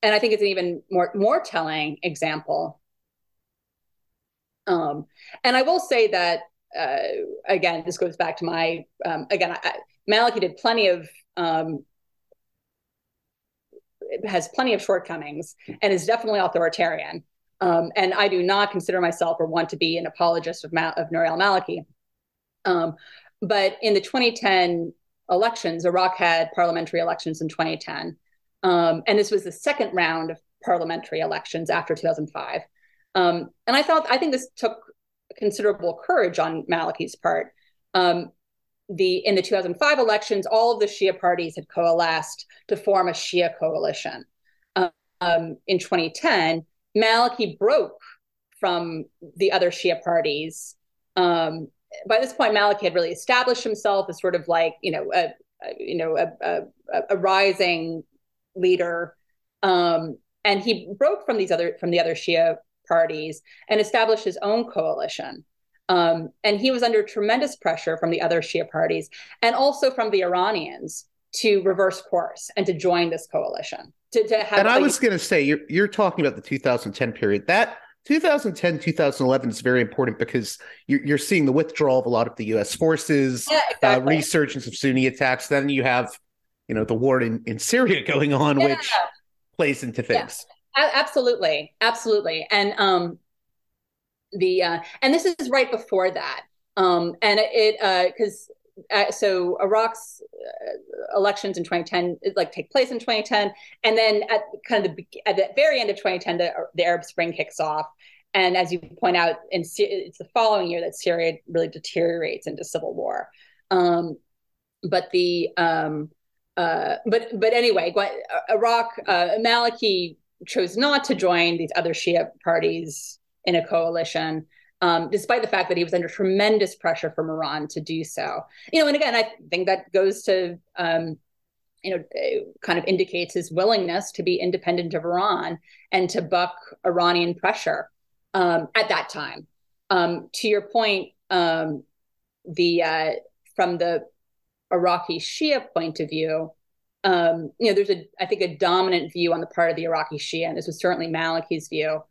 and I think it's an even more more telling example um, and I will say that uh, again, this goes back to my um, again. I, Maliki did plenty of um, has plenty of shortcomings and is definitely authoritarian. Um, and I do not consider myself or want to be an apologist of, Ma- of Nouri al-Maliki. Um, but in the 2010 elections, Iraq had parliamentary elections in 2010. Um, and this was the second round of parliamentary elections after 2005. Um, and I thought, I think this took considerable courage on Maliki's part. Um, the in the 2005 elections, all of the Shia parties had coalesced to form a Shia coalition. Um, in 2010, Maliki broke from the other Shia parties. Um, by this point, Maliki had really established himself as sort of like you know a, a you know a, a, a rising leader, um, and he broke from these other from the other Shia parties and established his own coalition. Um, and he was under tremendous pressure from the other Shia parties and also from the Iranians to reverse course and to join this coalition. To, to have and I was going to say, you're, you're talking about the 2010 period. That 2010, 2011 is very important because you're, you're seeing the withdrawal of a lot of the U.S. forces, yeah, exactly. uh, resurgence of Sunni attacks. Then you have, you know, the war in, in Syria going on, yeah. which plays into things. Yeah absolutely absolutely and um the uh and this is right before that. Um and it uh because uh, so Iraq's uh, elections in 2010 like take place in 2010, and then at kind of the at the very end of 2010, the, the Arab Spring kicks off, and as you point out, in it's the following year that Syria really deteriorates into civil war. Um, but the um, uh, but but anyway, Iraq uh, Maliki chose not to join these other Shia parties in a coalition, um, despite the fact that he was under tremendous pressure from Iran to do so. You know, and again, I think that goes to um, you know, kind of indicates his willingness to be independent of Iran and to buck Iranian pressure um, at that time. Um, to your point, um, the uh, from the Iraqi Shia point of view, um, you know, there's a, I think, a dominant view on the part of the Iraqi Shia, and this was certainly Maliki's view.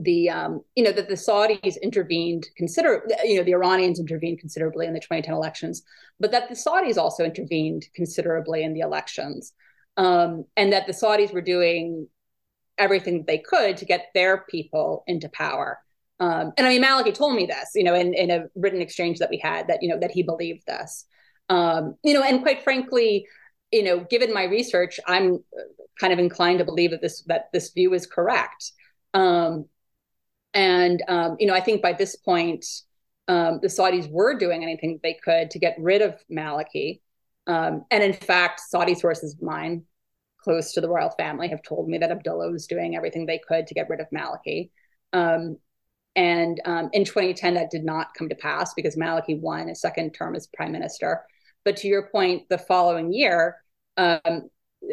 The, um, you know, that the Saudis intervened consider, you know, the Iranians intervened considerably in the 2010 elections, but that the Saudis also intervened considerably in the elections. um, and that the Saudis were doing everything they could to get their people into power. Um, and I mean, Maliki told me this, you know, in, in a written exchange that we had, that you know that he believed this. Um, you know, and quite frankly, you know, given my research, I'm kind of inclined to believe that this that this view is correct. Um, and um, you know, I think by this point, um, the Saudis were doing anything they could to get rid of Maliki. Um, and in fact, Saudi sources of mine close to the royal family have told me that Abdullah was doing everything they could to get rid of Maliki. Um, and um, in 2010, that did not come to pass because Maliki won a second term as prime minister. But to your point, the following year um, uh,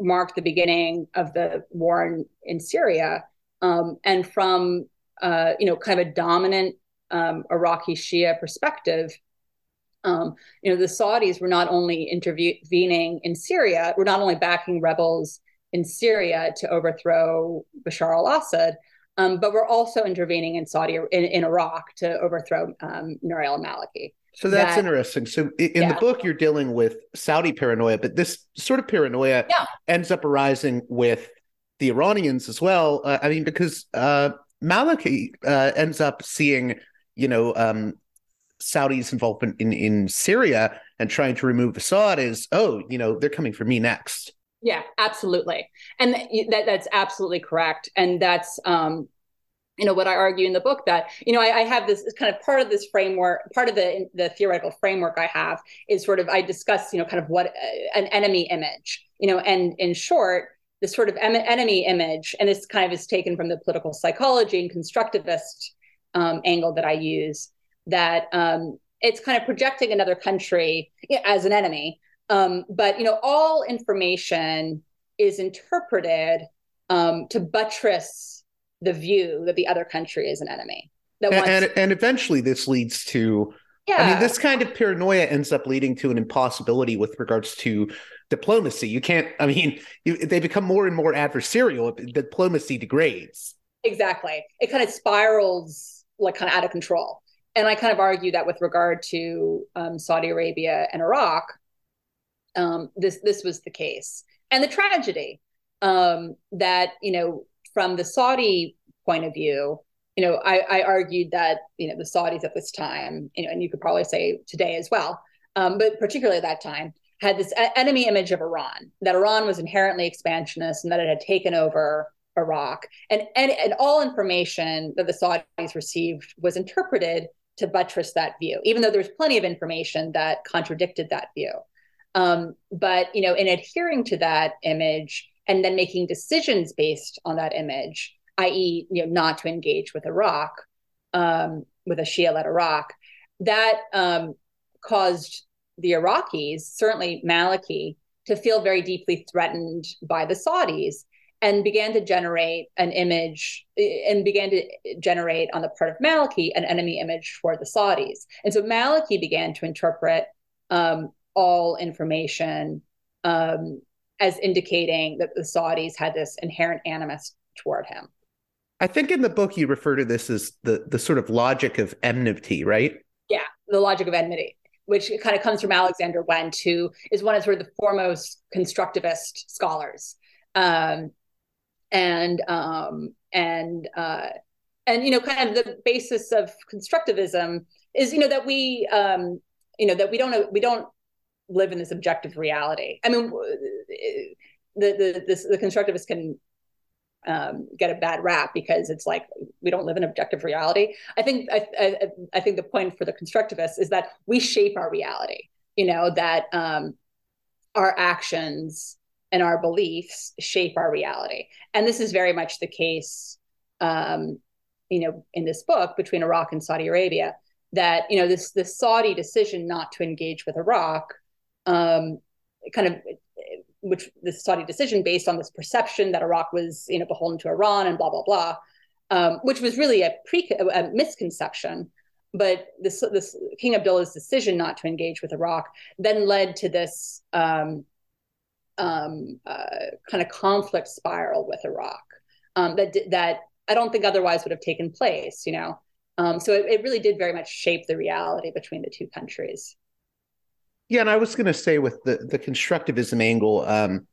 marked the beginning of the war in, in Syria. Um, and from uh, you know, kind of a dominant um, Iraqi Shia perspective, um, you know, the Saudis were not only intervening in Syria, were not only backing rebels in Syria to overthrow Bashar al-Assad, um, but we're also intervening in Saudi in, in Iraq to overthrow um, Nouri al-Maliki. So that's that, interesting. So in yeah. the book, you're dealing with Saudi paranoia, but this sort of paranoia yeah. ends up arising with the Iranians as well. Uh, I mean, because uh, Maliki uh, ends up seeing, you know, um, Saudi's involvement in, in Syria and trying to remove Assad is, oh, you know, they're coming for me next. Yeah, absolutely. And that, that's absolutely correct. And that's, um, you know, what I argue in the book that, you know, I, I have this kind of part of this framework, part of the, the theoretical framework I have is sort of, I discuss, you know, kind of what uh, an enemy image, you know, and in short, this sort of em- enemy image, and this kind of is taken from the political psychology and constructivist um, angle that I use, that um, it's kind of projecting another country as an enemy. Um, but you know, all information is interpreted um, to buttress the view that the other country is an enemy. That and, wants- and, and eventually, this leads to. Yeah. I mean, this kind of paranoia ends up leading to an impossibility with regards to diplomacy. You can't. I mean, you, they become more and more adversarial. Diplomacy degrades. Exactly. It kind of spirals like kind of out of control and I kind of argue that with regard to um, Saudi Arabia and Iraq, um, this this was the case, and the tragedy um, that you know from the Saudi point of view, you know, I, I, argued that you know the Saudis at this time, you know, and you could probably say today as well, um, but particularly at that time, had this enemy image of Iran, that Iran was inherently expansionist and that it had taken over Iraq, and and, and all information that the Saudis received was interpreted to buttress that view, even though there's plenty of information that contradicted that view. Um, but you know, in adhering to that image and then making decisions based on that image, i.e., you know, not to engage with Iraq, um, with a Shia-led Iraq, that um, caused the Iraqis, certainly Maliki, to feel very deeply threatened by the Saudis and began to generate an image and began to generate on the part of Maliki an enemy image for the Saudis. And so Maliki began to interpret um, all information um, as indicating that the Saudis had this inherent animus toward him. I think in the book you refer to this as the the sort of logic of enmity, right? Yeah, the logic of enmity, which kind of comes from Alexander Wendt, who is one of sort of the foremost constructivist scholars. Um, and um, and uh, and you know kind of the basis of constructivism is you know that we um, you know that we don't we don't live in this objective reality. I mean, the the this, the constructivists can um, get a bad rap because it's like we don't live in objective reality. I think I, I, I think the point for the constructivists is that we shape our reality. You know that um, our actions and our beliefs shape our reality. And this is very much the case, um, you know, in this book between Iraq and Saudi Arabia. That you know this this Saudi decision not to engage with Iraq, um, kind of, which the Saudi decision based on this perception that Iraq was you know beholden to Iran and blah blah blah, um, which was really a pre a misconception. But this this King Abdullah's decision not to engage with Iraq then led to this um, um, uh, kind of conflict spiral with Iraq um, that that I don't think otherwise would have taken place. You know, um, so it, it, really did very much shape the reality between the two countries. Yeah, and I was going to say with the the constructivism angle, um,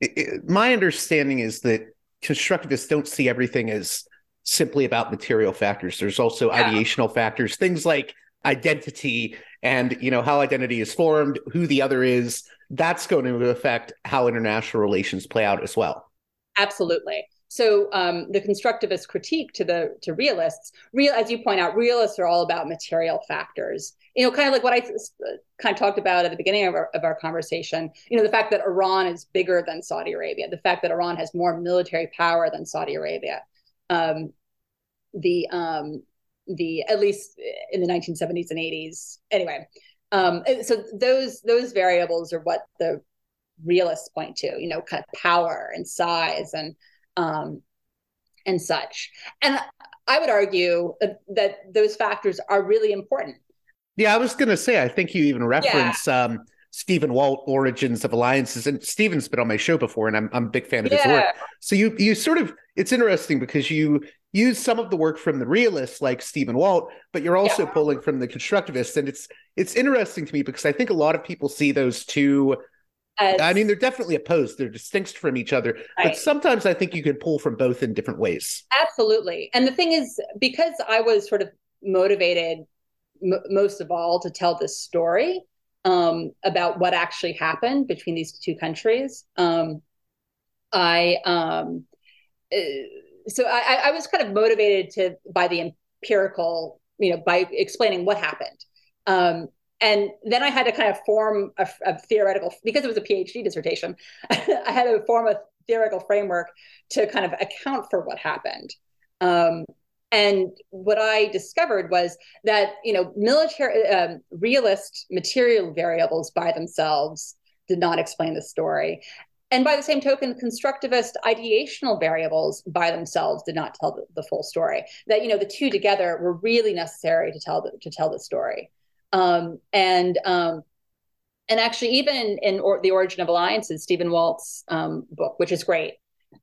it, my understanding is that constructivists don't see everything as simply about material factors. There's also yeah. ideational factors, things like identity and you know how identity is formed, who the other is. That's going to affect how international relations play out as well. Absolutely. So um, the constructivist critique to the to realists, real as you point out, realists are all about material factors. You know, kind of like what I kind of talked about at the beginning of our, of our conversation. You know, the fact that Iran is bigger than Saudi Arabia, the fact that Iran has more military power than Saudi Arabia, um, the um, the at least in the 1970s and 80s. Anyway, um, so those those variables are what the realists point to. You know, kind of power and size and um, and such. And I would argue that those factors are really important. Yeah, I was going to say, I think you even reference yeah. um, Stephen Walt, Origins of Alliances, and Stephen's been on my show before, and I'm I'm a big fan of yeah. his work. So you you sort of it's interesting because you use some of the work from the realists like Stephen Walt, but you're also yeah. pulling from the constructivists, and it's it's interesting to me because I think a lot of people see those two as, I mean, they're definitely opposed. They're distinct from each other, right. but sometimes I think you can pull from both in different ways. Absolutely. And the thing is, because I was sort of motivated m- most of all to tell this story um, about what actually happened between these two countries, um, I um, uh, so I, I was kind of motivated to by the empirical, you know, by explaining what happened. Um, and then I had to kind of form a, a theoretical because it was a PhD dissertation. I had to form a theoretical framework to kind of account for what happened. Um, and what I discovered was that you know military um, realist material variables by themselves did not explain the story. And by the same token, constructivist ideational variables by themselves did not tell the, the full story. That you know the two together were really necessary to tell the, to tell the story. Um, and um, and actually, even in, or, the Origin of Alliances, Stephen Walt's um, book, which is great,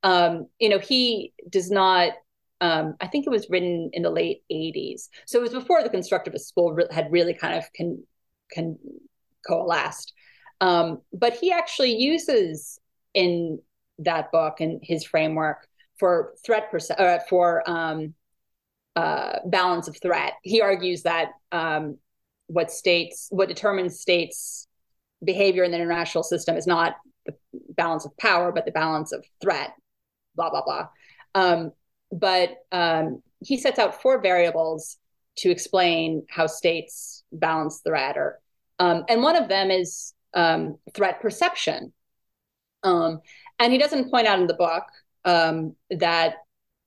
um, you know, he does not. Um, I think it was written in the late '80s, so it was before the constructivist school re- had really kind of can can coalesced. Um, but he actually uses in that book and his framework for threat perce- uh, for uh, balance of threat. He argues that um, what states what determines states behavior in the international system is not the balance of power but the balance of threat blah blah blah. Um, but um, he sets out four variables to explain how states balance threat or um, and one of them is um, threat perception. Um, and he doesn't point out in the book um, that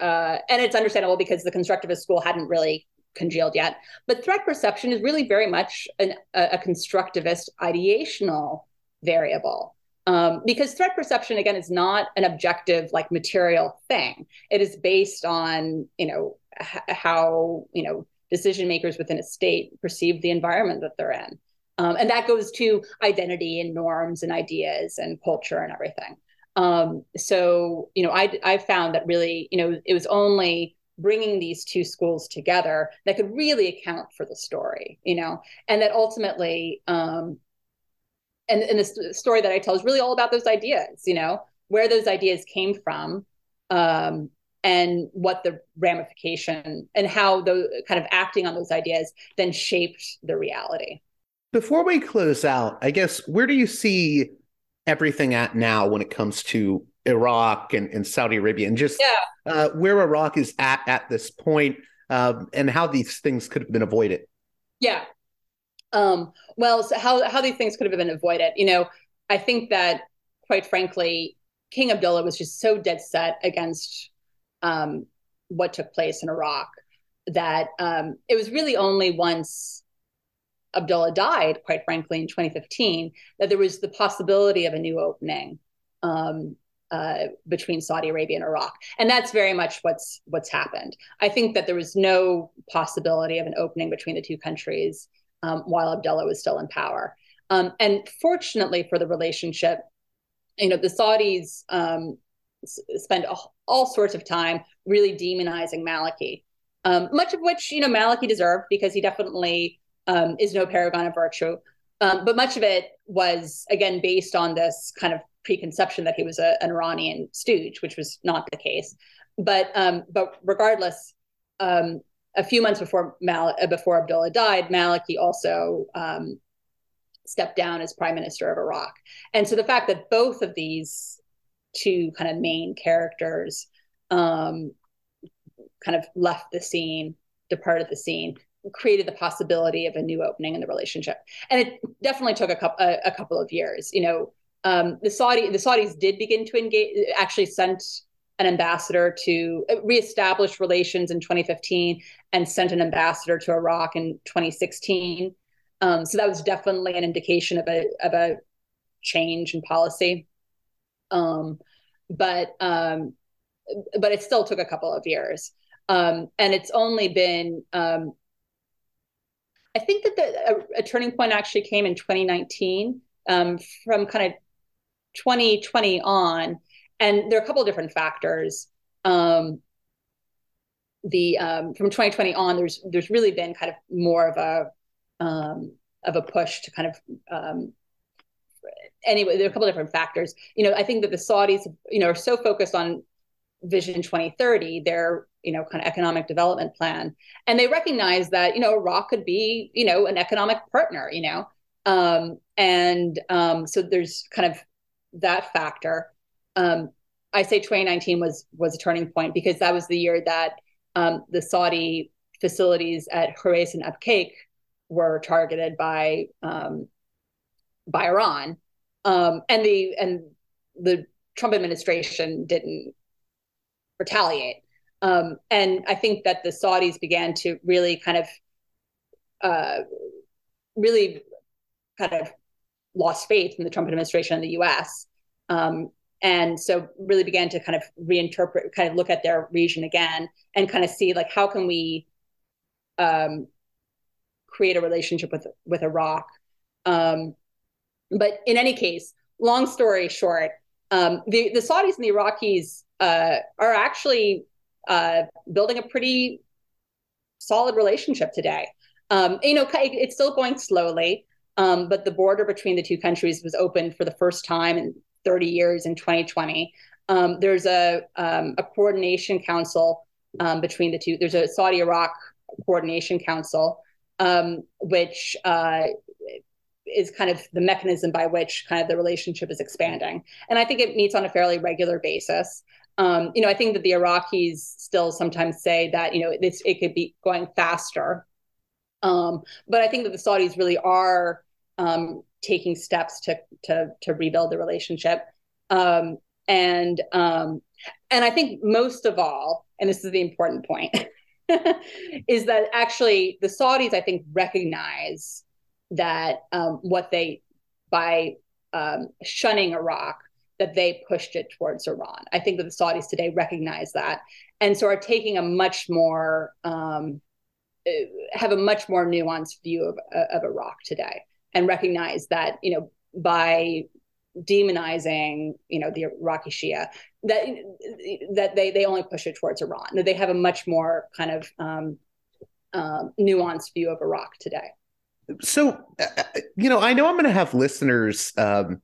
uh, and it's understandable because the constructivist school hadn't really congealed yet. But threat perception is really very much an, a, a, constructivist ideational variable. Um, because threat perception again is not an objective like material thing it is based on you know h- how you know decision makers within a state perceive the environment that they're in um, and that goes to identity and norms and ideas and culture and everything um, so you know I, I found that really you know it was only bringing these two schools together that could really account for the story, you know, and that ultimately, um, and, and the story that I tell is really all about those ideas, you know, where those ideas came from, um, and what the ramification and how the kind of acting on those ideas then shaped the reality. Before we close out, I guess where do you see everything at now when it comes to Iraq and, and Saudi Arabia and just yeah. uh, where Iraq is at at this point, um, and how these things could have been avoided. Yeah. Um, well, so how, how these things could have been avoided. You know, I think that quite frankly, King Abdullah was just so dead set against um, what took place in Iraq that um, it was really only once Abdullah died, quite frankly, in 2015, that there was the possibility of a new opening. Um, uh, between Saudi Arabia and Iraq, and that's very much what's what's happened. I think that there was no possibility of an opening between the two countries um, while Abdullah was still in power. Um, and fortunately for the relationship, you know, the Saudis um, s- spend all, all, sorts of time really demonizing Maliki, um, much of which you know Maliki deserved because he definitely um, is no paragon of virtue. Um, but much of it was again based on this kind of preconception that he was a, an Iranian stooge, which was not the case. But um, but regardless, um, a few months before Mal- uh, before Abdullah died, Maliki also um, stepped down as prime minister of Iraq. And so the fact that both of these two kind of main characters um, kind of left the scene, departed the scene, created the possibility of a new opening in the relationship. And it definitely took a couple a, a couple of years. You know, um, the Saudi the Saudis did begin to engage, actually sent an ambassador to reestablish relations in 2015 and sent an ambassador to Iraq in 2016. Um, so that was definitely an indication of a of a change in policy. Um, but um, but it still took a couple of years, um, and it's only been. Um, I think that the, a, a, turning point actually came in 2019 um, from kind of 2020 on, and there are a couple of different factors. Um, the um, from 2020 on, there's there's really been kind of more of a um, of a push to kind of um, anyway. There are a couple of different factors. You know, I think that the Saudis, you know, are so focused on Vision 2030, their you know kind of economic development plan, and they recognize that you know Iraq could be you know an economic partner. You know, um, and um, so there's kind of that factor. Um, I say 2019 was was a turning point because that was the year that um, the Saudi facilities at Khurais and Abqaiq were targeted by um, by Iran, um, and the and the Trump administration didn't retaliate. Um, and I think that the Saudis began to really kind of, uh, really kind of lost faith in the Trump administration and the U.S. Um, and so really began to kind of reinterpret, kind of look at their region again, and kind of see like how can we um, create a relationship with with Iraq. Um, but in any case, long story short, um, the the Saudis and the Iraqis uh, are actually uh, building a pretty solid relationship today. Um, you know, it's still going slowly, um, but the border between the two countries was opened for the first time in 30 years in 2020. Um, there's a um, a coordination council um, between the two. There's a Saudi Iraq coordination council um, which uh, is kind of the mechanism by which kind of the relationship is expanding. And I think it meets on a fairly regular basis. Um, you know, I think that the Iraqis still sometimes say that you know this it could be going faster, um, but I think that the Saudis really are um, taking steps to to to rebuild the relationship. Um, and um, and I think most of all, and this is the important point. is that actually the Saudis, I think, recognize that um, what they, by shunning Iraq, that they pushed it towards Iran. I think that the Saudis today recognize that, and so are taking a much more, um, uh, have a much more nuanced view of, of Iraq today, and recognize that you know by demonizing, you know, the Iraqi Shia, that that they they only push it towards Iran. That they have a much more kind of um, um, nuanced view of Iraq today. So, uh, uh you know, I know I'm going to have listeners. Um,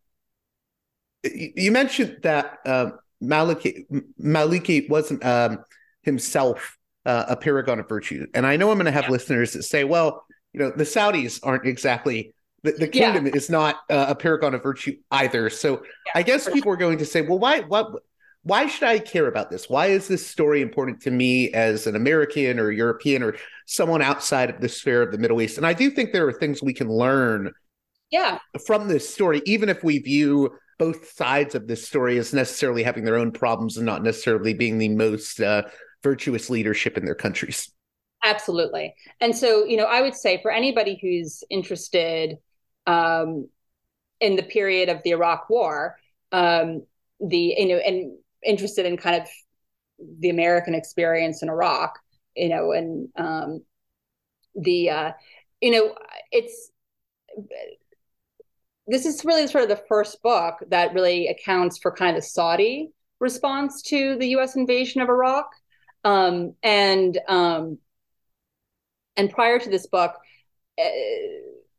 you mentioned that uh, Maliki Maliki wasn't um, himself uh, a paragon of virtue, and I know I'm going to have yeah. listeners that say, "Well, you know, the Saudis aren't exactly the, the kingdom yeah. is not uh, a paragon of virtue either. So yeah, I guess people sure. are going to say, well, why what why should I care about this? Why is this story important to me as an American or European or someone outside of the sphere of the Middle East? And I do think there are things we can learn yeah. from this story, even if we view both sides of this story as necessarily having their own problems and not necessarily being the most uh, virtuous leadership in their countries. Absolutely. And so, you know, I would say for anybody who's interested um, in the period of the Iraq War, um, the you know, and interested in kind of the American experience in Iraq, you know, and um, the uh, you know, it's this is really sort of the first book that really accounts for kind of Saudi response to the U.S. invasion of Iraq, um, and um, and prior to this book. Uh,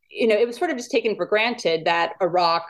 you know, it was sort of just taken for granted that Iraq,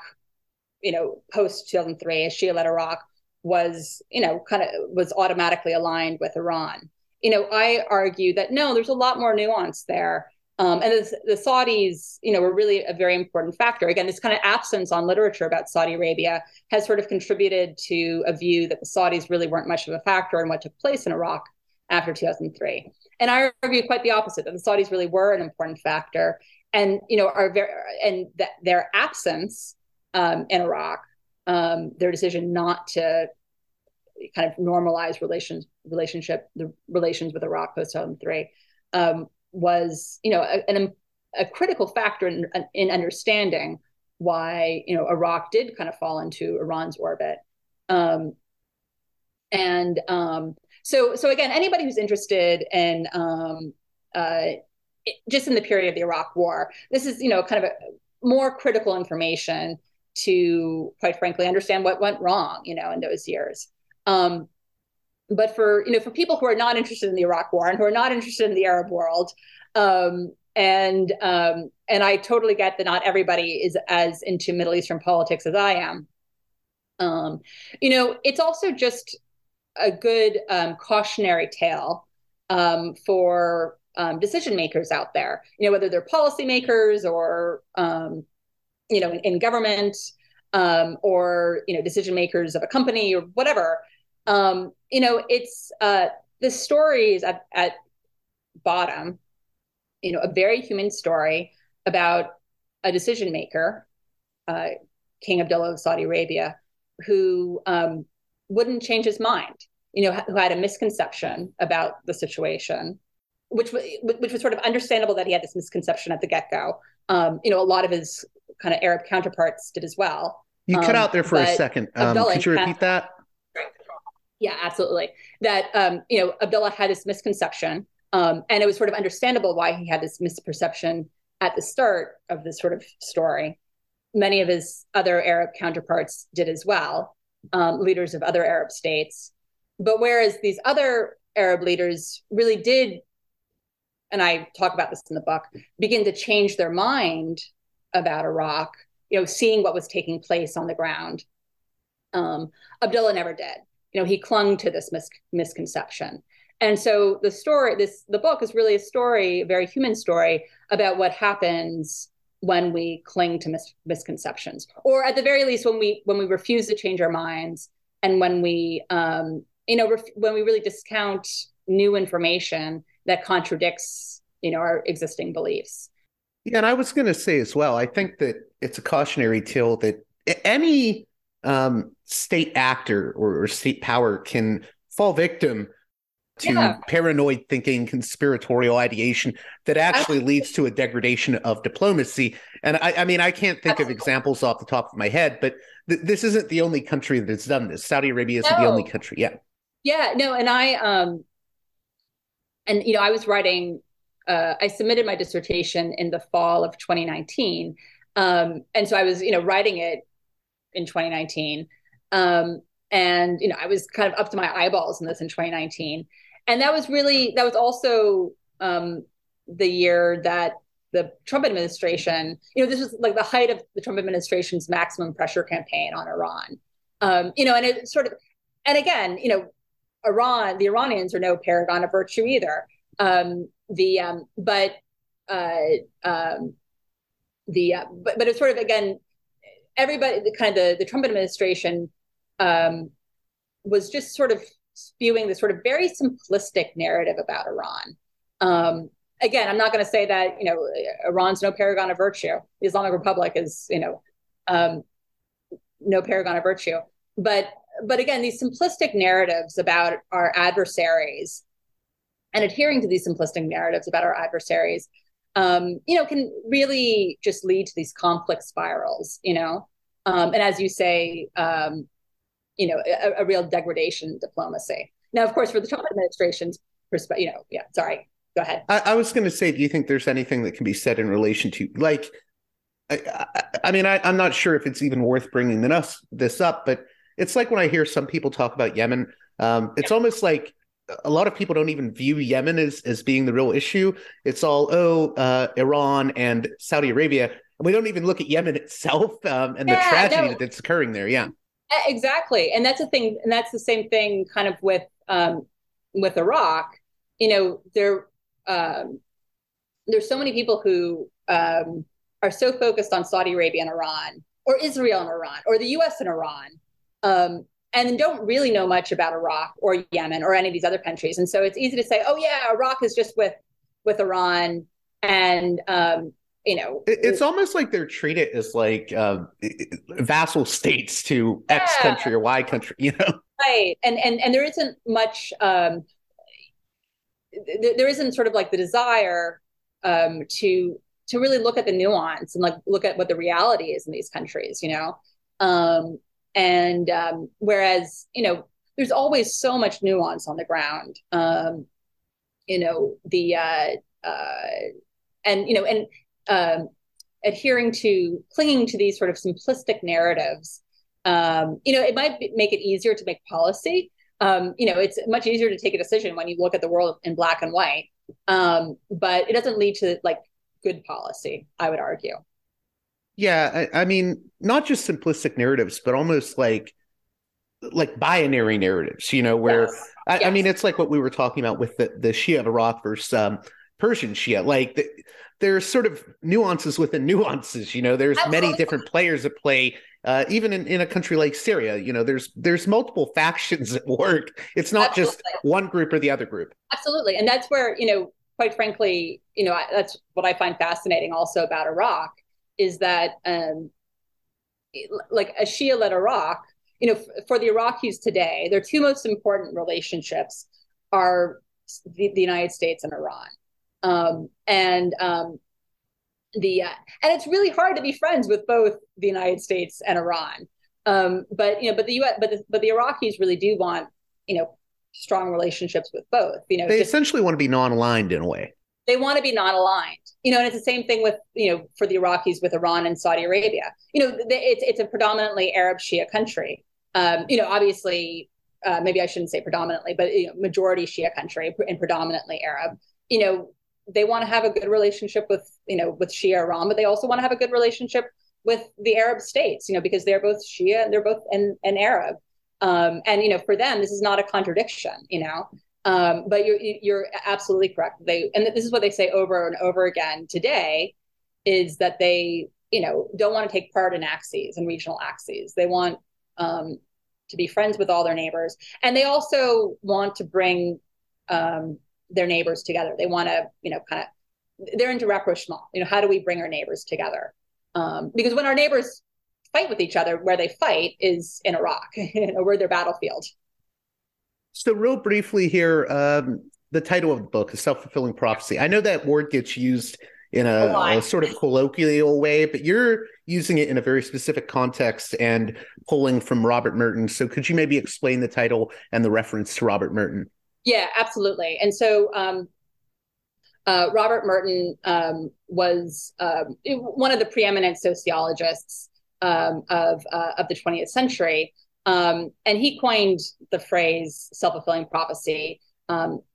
you know, post 2003, as Shia led Iraq, was, you know, kind of was automatically aligned with Iran. You know, I argue that no, there's a lot more nuance there. Um, and the, the, Saudis, you know, were really a very important factor. Again, this kind of absence on literature about Saudi Arabia has sort of contributed to a view that the Saudis really weren't much of a factor in what took place in Iraq after 2003. And I argue quite the opposite that the Saudis really were an important factor, and you know, are very and that their absence um, in Iraq, um, their decision not to kind of normalize relations relationship the relations with Iraq post 2003 um, was you know a, an, a critical factor in, in understanding why you know Iraq did kind of fall into Iran's orbit. Um, and um, so so again, anybody who's interested in um, uh, just in the period of the Iraq War, this is you know kind of a more critical information to quite frankly understand what went wrong you know in those years. Um, but for you know for people who are not interested in the Iraq War and who are not interested in the Arab world, um, and um, and I totally get that not everybody is as into Middle Eastern politics as I am. Um, you know, it's also just a good um, cautionary tale um, for um, decision makers out there. You know, whether they're policymakers or you know in, in government or you know decision makers of a company or whatever um, you know, it's uh, the stories at, at bottom, you know, a very human story about a decision maker, uh, King Abdullah of Saudi Arabia, who um, wouldn't change his mind, you know, who had a misconception about the situation, which which was sort of understandable that he had this misconception at the get go. Um, you know, a lot of his kind of Arab counterparts did as well. You cut um, out there for a second. Um, could you repeat that? Yeah, absolutely. That um, you know, Abdullah had this misconception, um, and it was sort of understandable why he had this misperception at the start of this sort of story. Many of his other Arab counterparts did as well, um, leaders of other Arab states. But whereas these other Arab leaders really did, and I talk about this in the book, begin to change their mind about Iraq, you know, seeing what was taking place on the ground. Um, Abdullah never did you know he clung to this mis- misconception. And so the story this the book is really a story a very human story about what happens when we cling to mis- misconceptions or at the very least when we when we refuse to change our minds and when we um, you know ref- when we really discount new information that contradicts you know our existing beliefs. Yeah and i was going to say as well i think that it's a cautionary tale that any um, state actor or, or, state power can fall victim to yeah. paranoid thinking, conspiratorial ideation that actually leads to a degradation of diplomacy. And I, I mean, I can't think of examples off the top of my head, but th- this isn't the only country that's done this. Saudi Arabia isn't no. the only country. Yeah. Yeah. No. And I, um, and you know, I was writing. Uh, I submitted my dissertation in the fall of 2019, um, and so I was, you know, writing it in 2019. Um, and you know, I was kind of up to my eyeballs in this in 2019. And that was really that was also um, the year that the Trump administration, you know, this was like the height of the Trump administration's maximum pressure campaign on Iran. Um, you know, and it sort of, and again, you know, Iran, the Iranians are no paragon of virtue either. Um, the um, but uh, um, the uh, but but it's sort of again everybody, the kind of the, the Trump administration um, was just sort of spewing this sort of very simplistic narrative about Iran. Um, again, I'm not going to say that you know Iran's no paragon of virtue. The Islamic Republic is you know um, no paragon of virtue. But but again, these simplistic narratives about our adversaries and adhering to these simplistic narratives about our adversaries um, you know, can really just lead to these conflict spirals, you know. Um, and as you say, um, you know, a, a, real degradation diplomacy. Now, of course, for the Trump administration's perspective, you know, yeah, sorry, go ahead. I, I was going to say, do you think there's anything that can be said in relation to, like, I, I, I mean, I, am not sure if it's even worth bringing this, this up, but it's like when I hear some people talk about Yemen, um, it's yeah. almost like a lot of people don't even view Yemen as, as being the real issue. It's all, oh, uh, Iran and Saudi Arabia. And we don't even look at Yemen itself um, and yeah, the tragedy no. that's occurring there. Yeah. Exactly. And that's the thing. And that's the same thing kind of with, um, with Iraq. You know, there, um, there's so many people who um, are so focused on Saudi Arabia and Iran or Israel and Iran or the US and Iran um, and don't really know much about Iraq or Yemen or any of these other countries. And so it's easy to say, oh yeah, Iraq is just with with Iran, and um, you know, it's almost like they're treated as like uh, vassal states to yeah. X country or Y country, you know? Right, and and and there isn't much. Um, th- there isn't sort of like the desire um, to to really look at the nuance and like look at what the reality is in these countries, you know. Um, and um, whereas, you know, there's always so much nuance on the ground. Um, you know, the uh, uh, and you know, and um, adhering to clinging to these sort of simplistic narratives. Um, you know, it might be, make it easier to make policy. Um, you know, it's much easier to take a decision when you look at the world in black and white. Um, but it doesn't lead to like good policy, I would argue. Yeah, I, I, mean, not just simplistic narratives, but almost like like binary narratives. You know, where yes. I, yes. I, mean, it's like what we were talking about with the the Shia of Iraq versus um, Persian Shia. Like the, there's sort of nuances within nuances. You know, there's Absolutely. many different players at play. Uh, even in, in a country like Syria, you know, there's there's multiple factions at work. It's not Absolutely. just one group or the other group. Absolutely, and that's where you know, quite frankly, you know, that's what I find fascinating also about Iraq is that um, like a Shia-led Iraq, you know, f- for the Iraqis today, their two most important relationships are the, the United States and Iran, um, and um, the uh, and it's really hard to be friends with both the United States and Iran. Um, but you know, but the U.S. but the, but the Iraqis really do want you know strong relationships with both. You know, they just, essentially want to be non-aligned in a way they want to be non-aligned you know and it's the same thing with you know for the iraqis with iran and saudi arabia you know it's it's a predominantly arab shia country um, you know obviously uh, maybe i shouldn't say predominantly but you know, majority shia country and predominantly arab you know they want to have a good relationship with you know with shia iran but they also want to have a good relationship with the arab states you know because they're both shia and they're both and, and arab um, and you know for them this is not a contradiction you know um, but you're you're absolutely correct. They and this is what they say over and over again today, is that they you know don't want to take part in axes and regional axes. They want um, to be friends with all their neighbors, and they also want to bring um, their neighbors together. They want to you know kind of they're into rapprochement. You know, how do we bring our neighbors together? Um, because when our neighbors fight with each other, where they fight is in Iraq, you know, we're their battlefield. So, real briefly here, um, the title of the book is Self Fulfilling Prophecy. I know that word gets used in a, a, sort of colloquial way, but you're using it in a very specific context and pulling from Robert Merton. So, could you maybe explain the title and the reference to Robert Merton? Yeah, absolutely. And so, um, uh, Robert Merton um, was um, one of the preeminent sociologists um, of uh, of the 20th century. Um, and he coined the phrase self fulfilling prophecy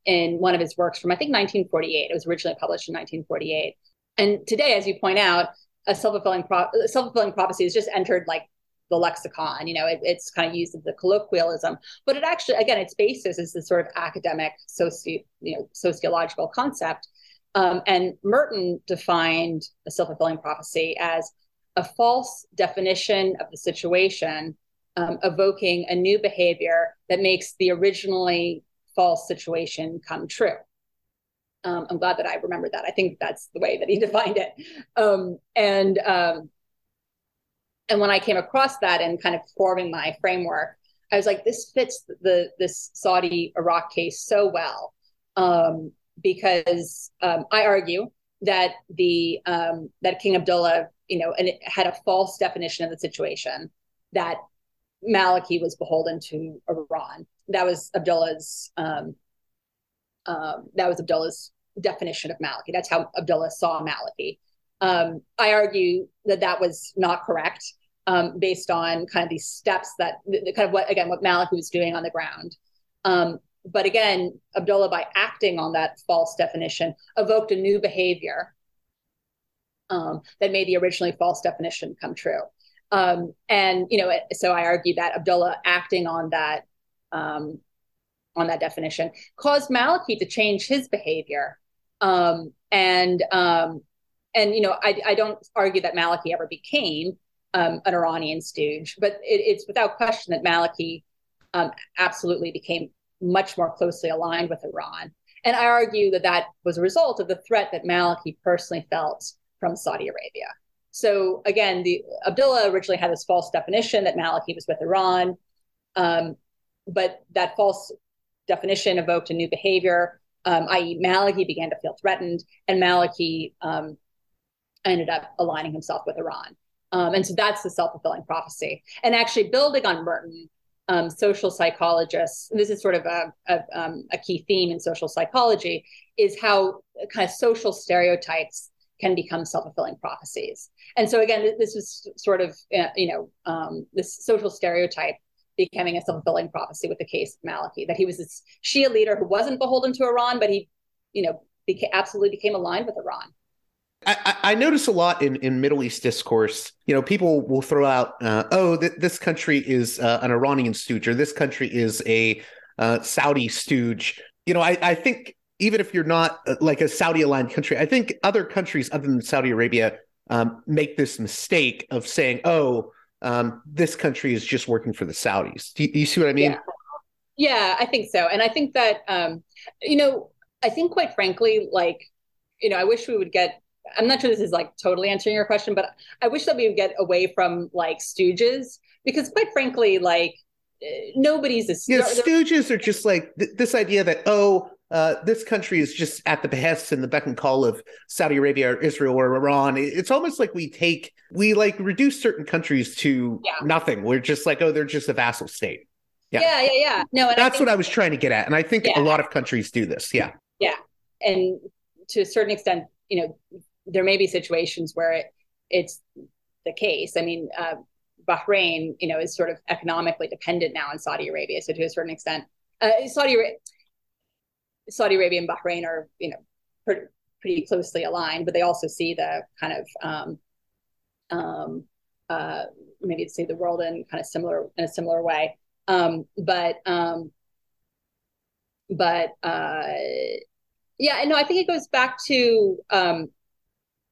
in one of his works from, I think, 1948. It was originally published in 1948. And today, as you point out, a self fulfilling pro- self fulfilling prophecy has just entered like the lexicon. You know, it, it's kind of used as a colloquialism, but it actually, again, its basis is this sort of academic, soci- you know, sociological concept. Um, and Merton defined a self fulfilling prophecy as a false definition of the situation um, evoking a new behavior that makes the originally false situation come true. Um, I'm glad that I remembered that. I think that's the way that he defined it. Um, and um, and when I came across that and kind of forming my framework, I was like, this fits the this Saudi Iraq case so well um, because um, I argue that the um, that King Abdullah, you know, and it had a false definition of the situation that Maliki was beholden to Iran. That was Abdullah's. Um, um, that was Abdullah's definition of Maliki. That's how Abdullah saw Maliki. Um, I argue that that was not correct, um, based on kind of these steps that the, kind of what again what Maliki was doing on the ground. Um, but again, Abdullah, by acting on that false definition, evoked a new behavior um, that made the originally false definition come true. Um, and you know, so I argue that Abdullah acting on that um, on that definition caused Maliki to change his behavior. Um, and um, and you know, I, I don't argue that Maliki ever became um, an Iranian stooge, but it, it's without question that Maliki absolutely became much more closely aligned with Iran. And I argue that that was a result of the threat that Maliki personally felt from Saudi Arabia. So again, the Abdullah originally had this false definition that Maliki was with Iran, um, but that false definition evoked a new behavior, um, i.e., Maliki began to feel threatened, and Maliki um, ended up aligning himself with Iran. Um, and so that's the self fulfilling prophecy. And actually, building on Merton, um, social psychologists, this is sort of a, a, um, a, key theme in social psychology, is how kind of social stereotypes can become self-fulfilling prophecies. And so again, this is sort of, uh, you know, um, this social stereotype becoming a self-fulfilling prophecy with the case of Maliki, that he was this Shia leader who wasn't beholden to Iran, but he, you know, became, absolutely became aligned with Iran. I, I, notice a lot in, in Middle East discourse. You know, people will throw out, uh, "Oh, th- this country is uh, an Iranian stooge," or "This country is a uh, Saudi stooge." You know, I, I think even if you're not uh, like a Saudi aligned country, I think other countries other than Saudi Arabia um, make this mistake of saying, "Oh, um, this country is just working for the Saudis." Do you, do you see what I mean? Yeah. yeah, I think so, and I think that um, you know, I think quite frankly, like you know, I wish we would get I'm not sure this is like totally answering your question, but I wish that we would get away from like stooges because, quite frankly, like nobody's a yeah, stooges are just like th- this idea that oh. Uh, this country is just at the behest and the beck and call of Saudi Arabia or Israel or Iran. It's almost like we take, we like reduce certain countries to yeah. nothing. We're just like, oh, they're just a vassal state. Yeah, yeah, yeah. yeah. No, that's what I was trying to get at, and I think a lot of countries do this. Yeah, yeah, and to a certain extent, you know, there may be situations where it, it's the case. I mean, uh, Bahrain, you know, is sort of economically dependent now on Saudi Arabia. So to a certain extent, uh, Saudi Saudi Arabia and Bahrain are, you know, pretty, pretty closely aligned, but they also see the kind of um, um, uh, maybe see the world in kind of similar in a similar way. Um, but um, but uh, yeah, no, I think it goes back to um,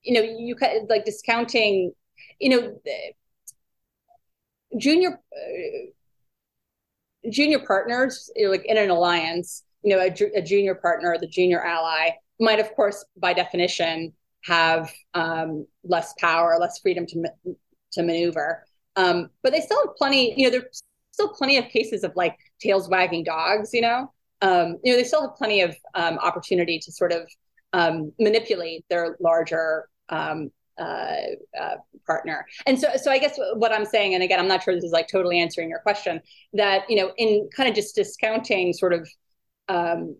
you know, you like discounting, you know, junior uh, junior partners, you know, like in an alliance, you know, a, a, junior partner, the junior ally might, of course, by definition, have um, less power, less freedom to to maneuver. Um, but they still have plenty. You know, there's still plenty of cases of like tails wagging dogs. You know, um, you know, they still have plenty of um, opportunity to sort of um, manipulate their larger um, uh, uh, partner. And so, so I guess what I'm saying, and again, I'm not sure this is like totally answering your question, that you know, in kind of just discounting sort of um,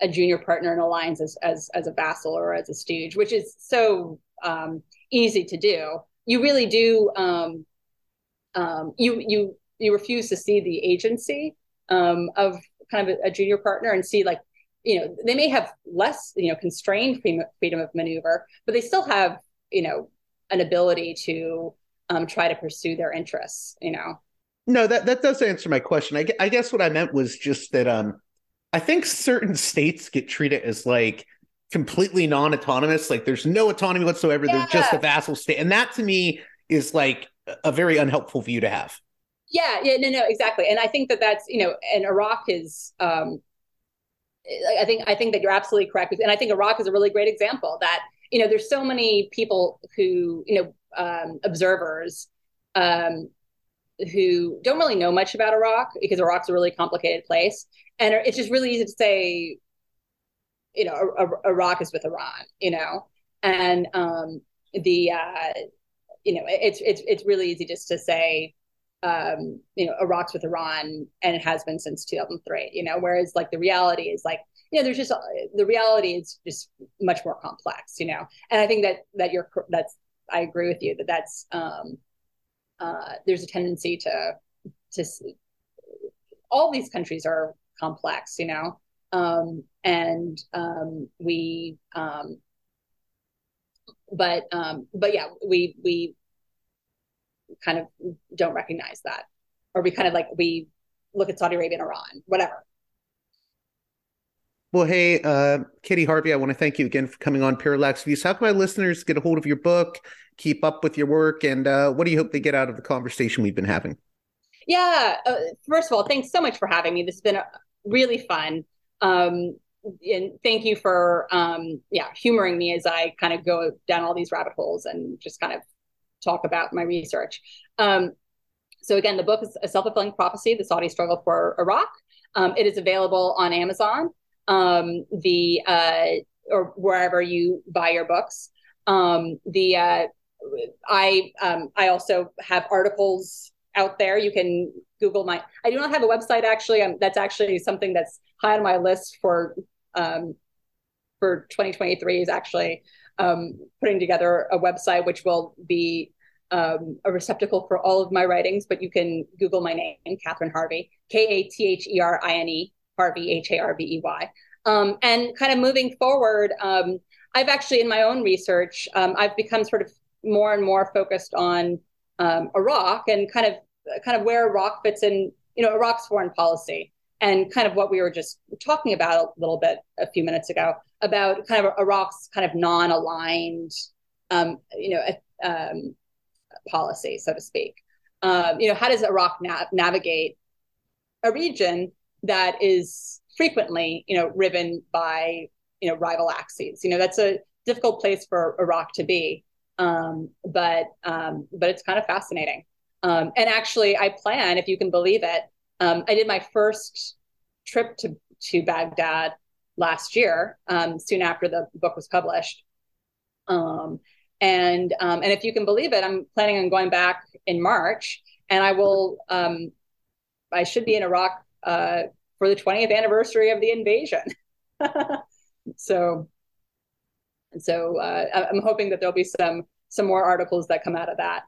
a junior partner in alliance as, as as a vassal or as a stooge, which is so um, easy to do. You really do. Um, um, you you you refuse to see the agency um, of kind of a, a junior partner and see like you know they may have less you know constrained freedom of maneuver but they still have you know an ability to um, try to pursue their interests you know? No that that does answer my question. I, I guess what i meant was just that um i think certain states get treated as like completely non-autonomous like there's no autonomy whatsoever yeah. they're just a vassal state and that to me is like a very unhelpful view to have. Yeah yeah no no exactly and i think that that's you know and iraq is um I think I think that you're absolutely correct, and I think Iraq is a really great example that you know there's so many people who you know um, observers um, who don't really know much about Iraq because Iraq's a really complicated place, and it's just really easy to say, you know, Iraq is with Iran, you know, and um, the uh, you know it's it's it's really easy just to say um, you know, Iraq's with Iran and it has been since 2003, you know, whereas like the reality is like, you know, there's just, the reality is just much more complex, you know? And I think that, that you're, that's, I agree with you that that's, um, uh, there's a tendency to, to, all these countries are complex, you know. Um, and um, we, um, but um, but yeah, we we kind of don't recognize that, or we kind of like we look at Saudi Arabia and Iran, whatever. Well, hey, uh, Kitty Harvey, I want to thank you again for coming on Parallax Views. How can my listeners get a hold of your book, keep up with your work, and uh, what do you hope they get out of the conversation we've been having? Yeah, uh, first of all, thanks so much for having me. This has been really fun. Um, and thank you for um, yeah humoring me as I kind of go down all these rabbit holes and just kind of talk about my research. Um, so again, the book is a self-fulfilling prophecy: the Saudi struggle for Iraq. Um, it is available on Amazon, um, the uh, or wherever you buy your books. Um, the uh, I um, I also have articles out there. You can Google my. I do not have a website actually. Um, that's actually something that's high on my list for um, for 2023 is actually um, putting together a website which will be um, a receptacle for all of my writings. But you can Google my name, Katherine Harvey, K A T H E R I N E, Harvey, H A R V E Y. Um, and kind of moving forward, um, I've actually in my own research, um, I've become sort of more and more focused on um, Iraq and kind of kind of where Iraq fits in, you know, Iraq's foreign policy and kind of what we were just talking about a little bit a few minutes ago about kind of Iraq's kind of non-aligned, um, you know, um, policy, so to speak. Um, you know, how does Iraq na- navigate a region that is frequently, you know, riven by, you know, rival axes? You know, that's a difficult place for Iraq to be, um, but um, but it's kind of fascinating. Um, and actually, I plan, if you can believe it, um, I did my first trip to to Baghdad last year, um, soon after the book was published. Um, and um, and if you can believe it, I'm planning on going back in March, and I will. Um, I should be in Iraq uh, for the 20th anniversary of the invasion. so, so uh, I'm hoping that there'll be some some more articles that come out of that.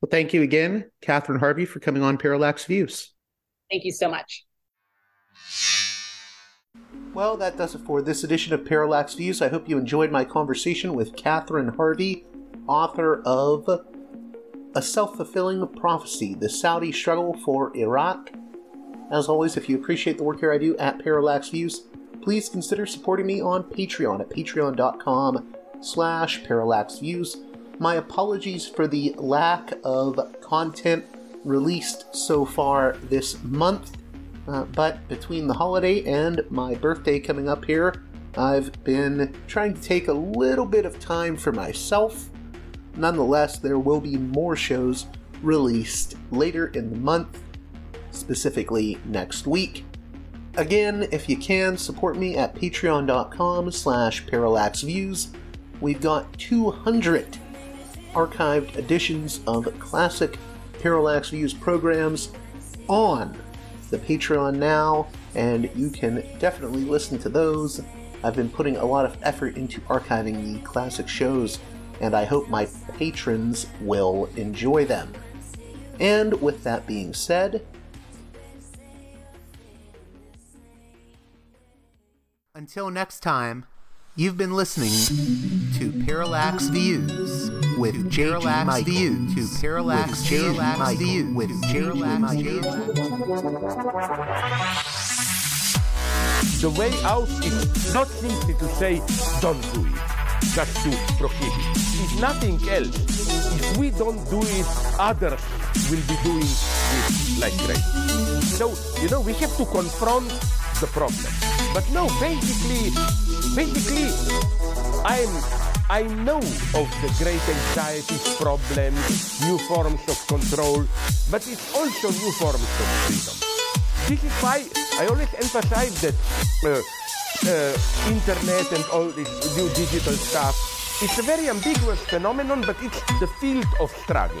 Well, thank you again, Katherine Harvey, for coming on Parallax Views. Thank you so much. Well, that does it for this edition of Parallax Views. I hope you enjoyed my conversation with Katherine Harvey, author of A Self Fulfilling Prophecy The Saudi Struggle for Iraq. As always, if you appreciate the work here I do at Parallax Views, please consider supporting me on Patreon at patreon.com slash parallaxviews. My apologies for the lack of content released so far this month. Uh, but between the holiday and my birthday coming up here, I've been trying to take a little bit of time for myself. Nonetheless, there will be more shows released later in the month, specifically next week. Again, if you can, support me at patreon.com slash parallaxviews. We've got 200 archived editions of classic Parallax Views programs on the Patreon now, and you can definitely listen to those. I've been putting a lot of effort into archiving the classic shows, and I hope my patrons will enjoy them. And with that being said, until next time, you've been listening to Parallax Views with Parallax Views to Parallax Views with Parallax Views. The way out is not simply to say, don't do it, just to prohibit. It's nothing else. If we don't do it, others will be doing it like crazy. So, you know, we have to confront the problem. But no, basically, basically, I'm I know of the great anxieties, problems, new forms of control, but it's also new forms of freedom. This is why I always emphasize that uh, uh, internet and all this new digital stuff, it's a very ambiguous phenomenon, but it's the field of struggle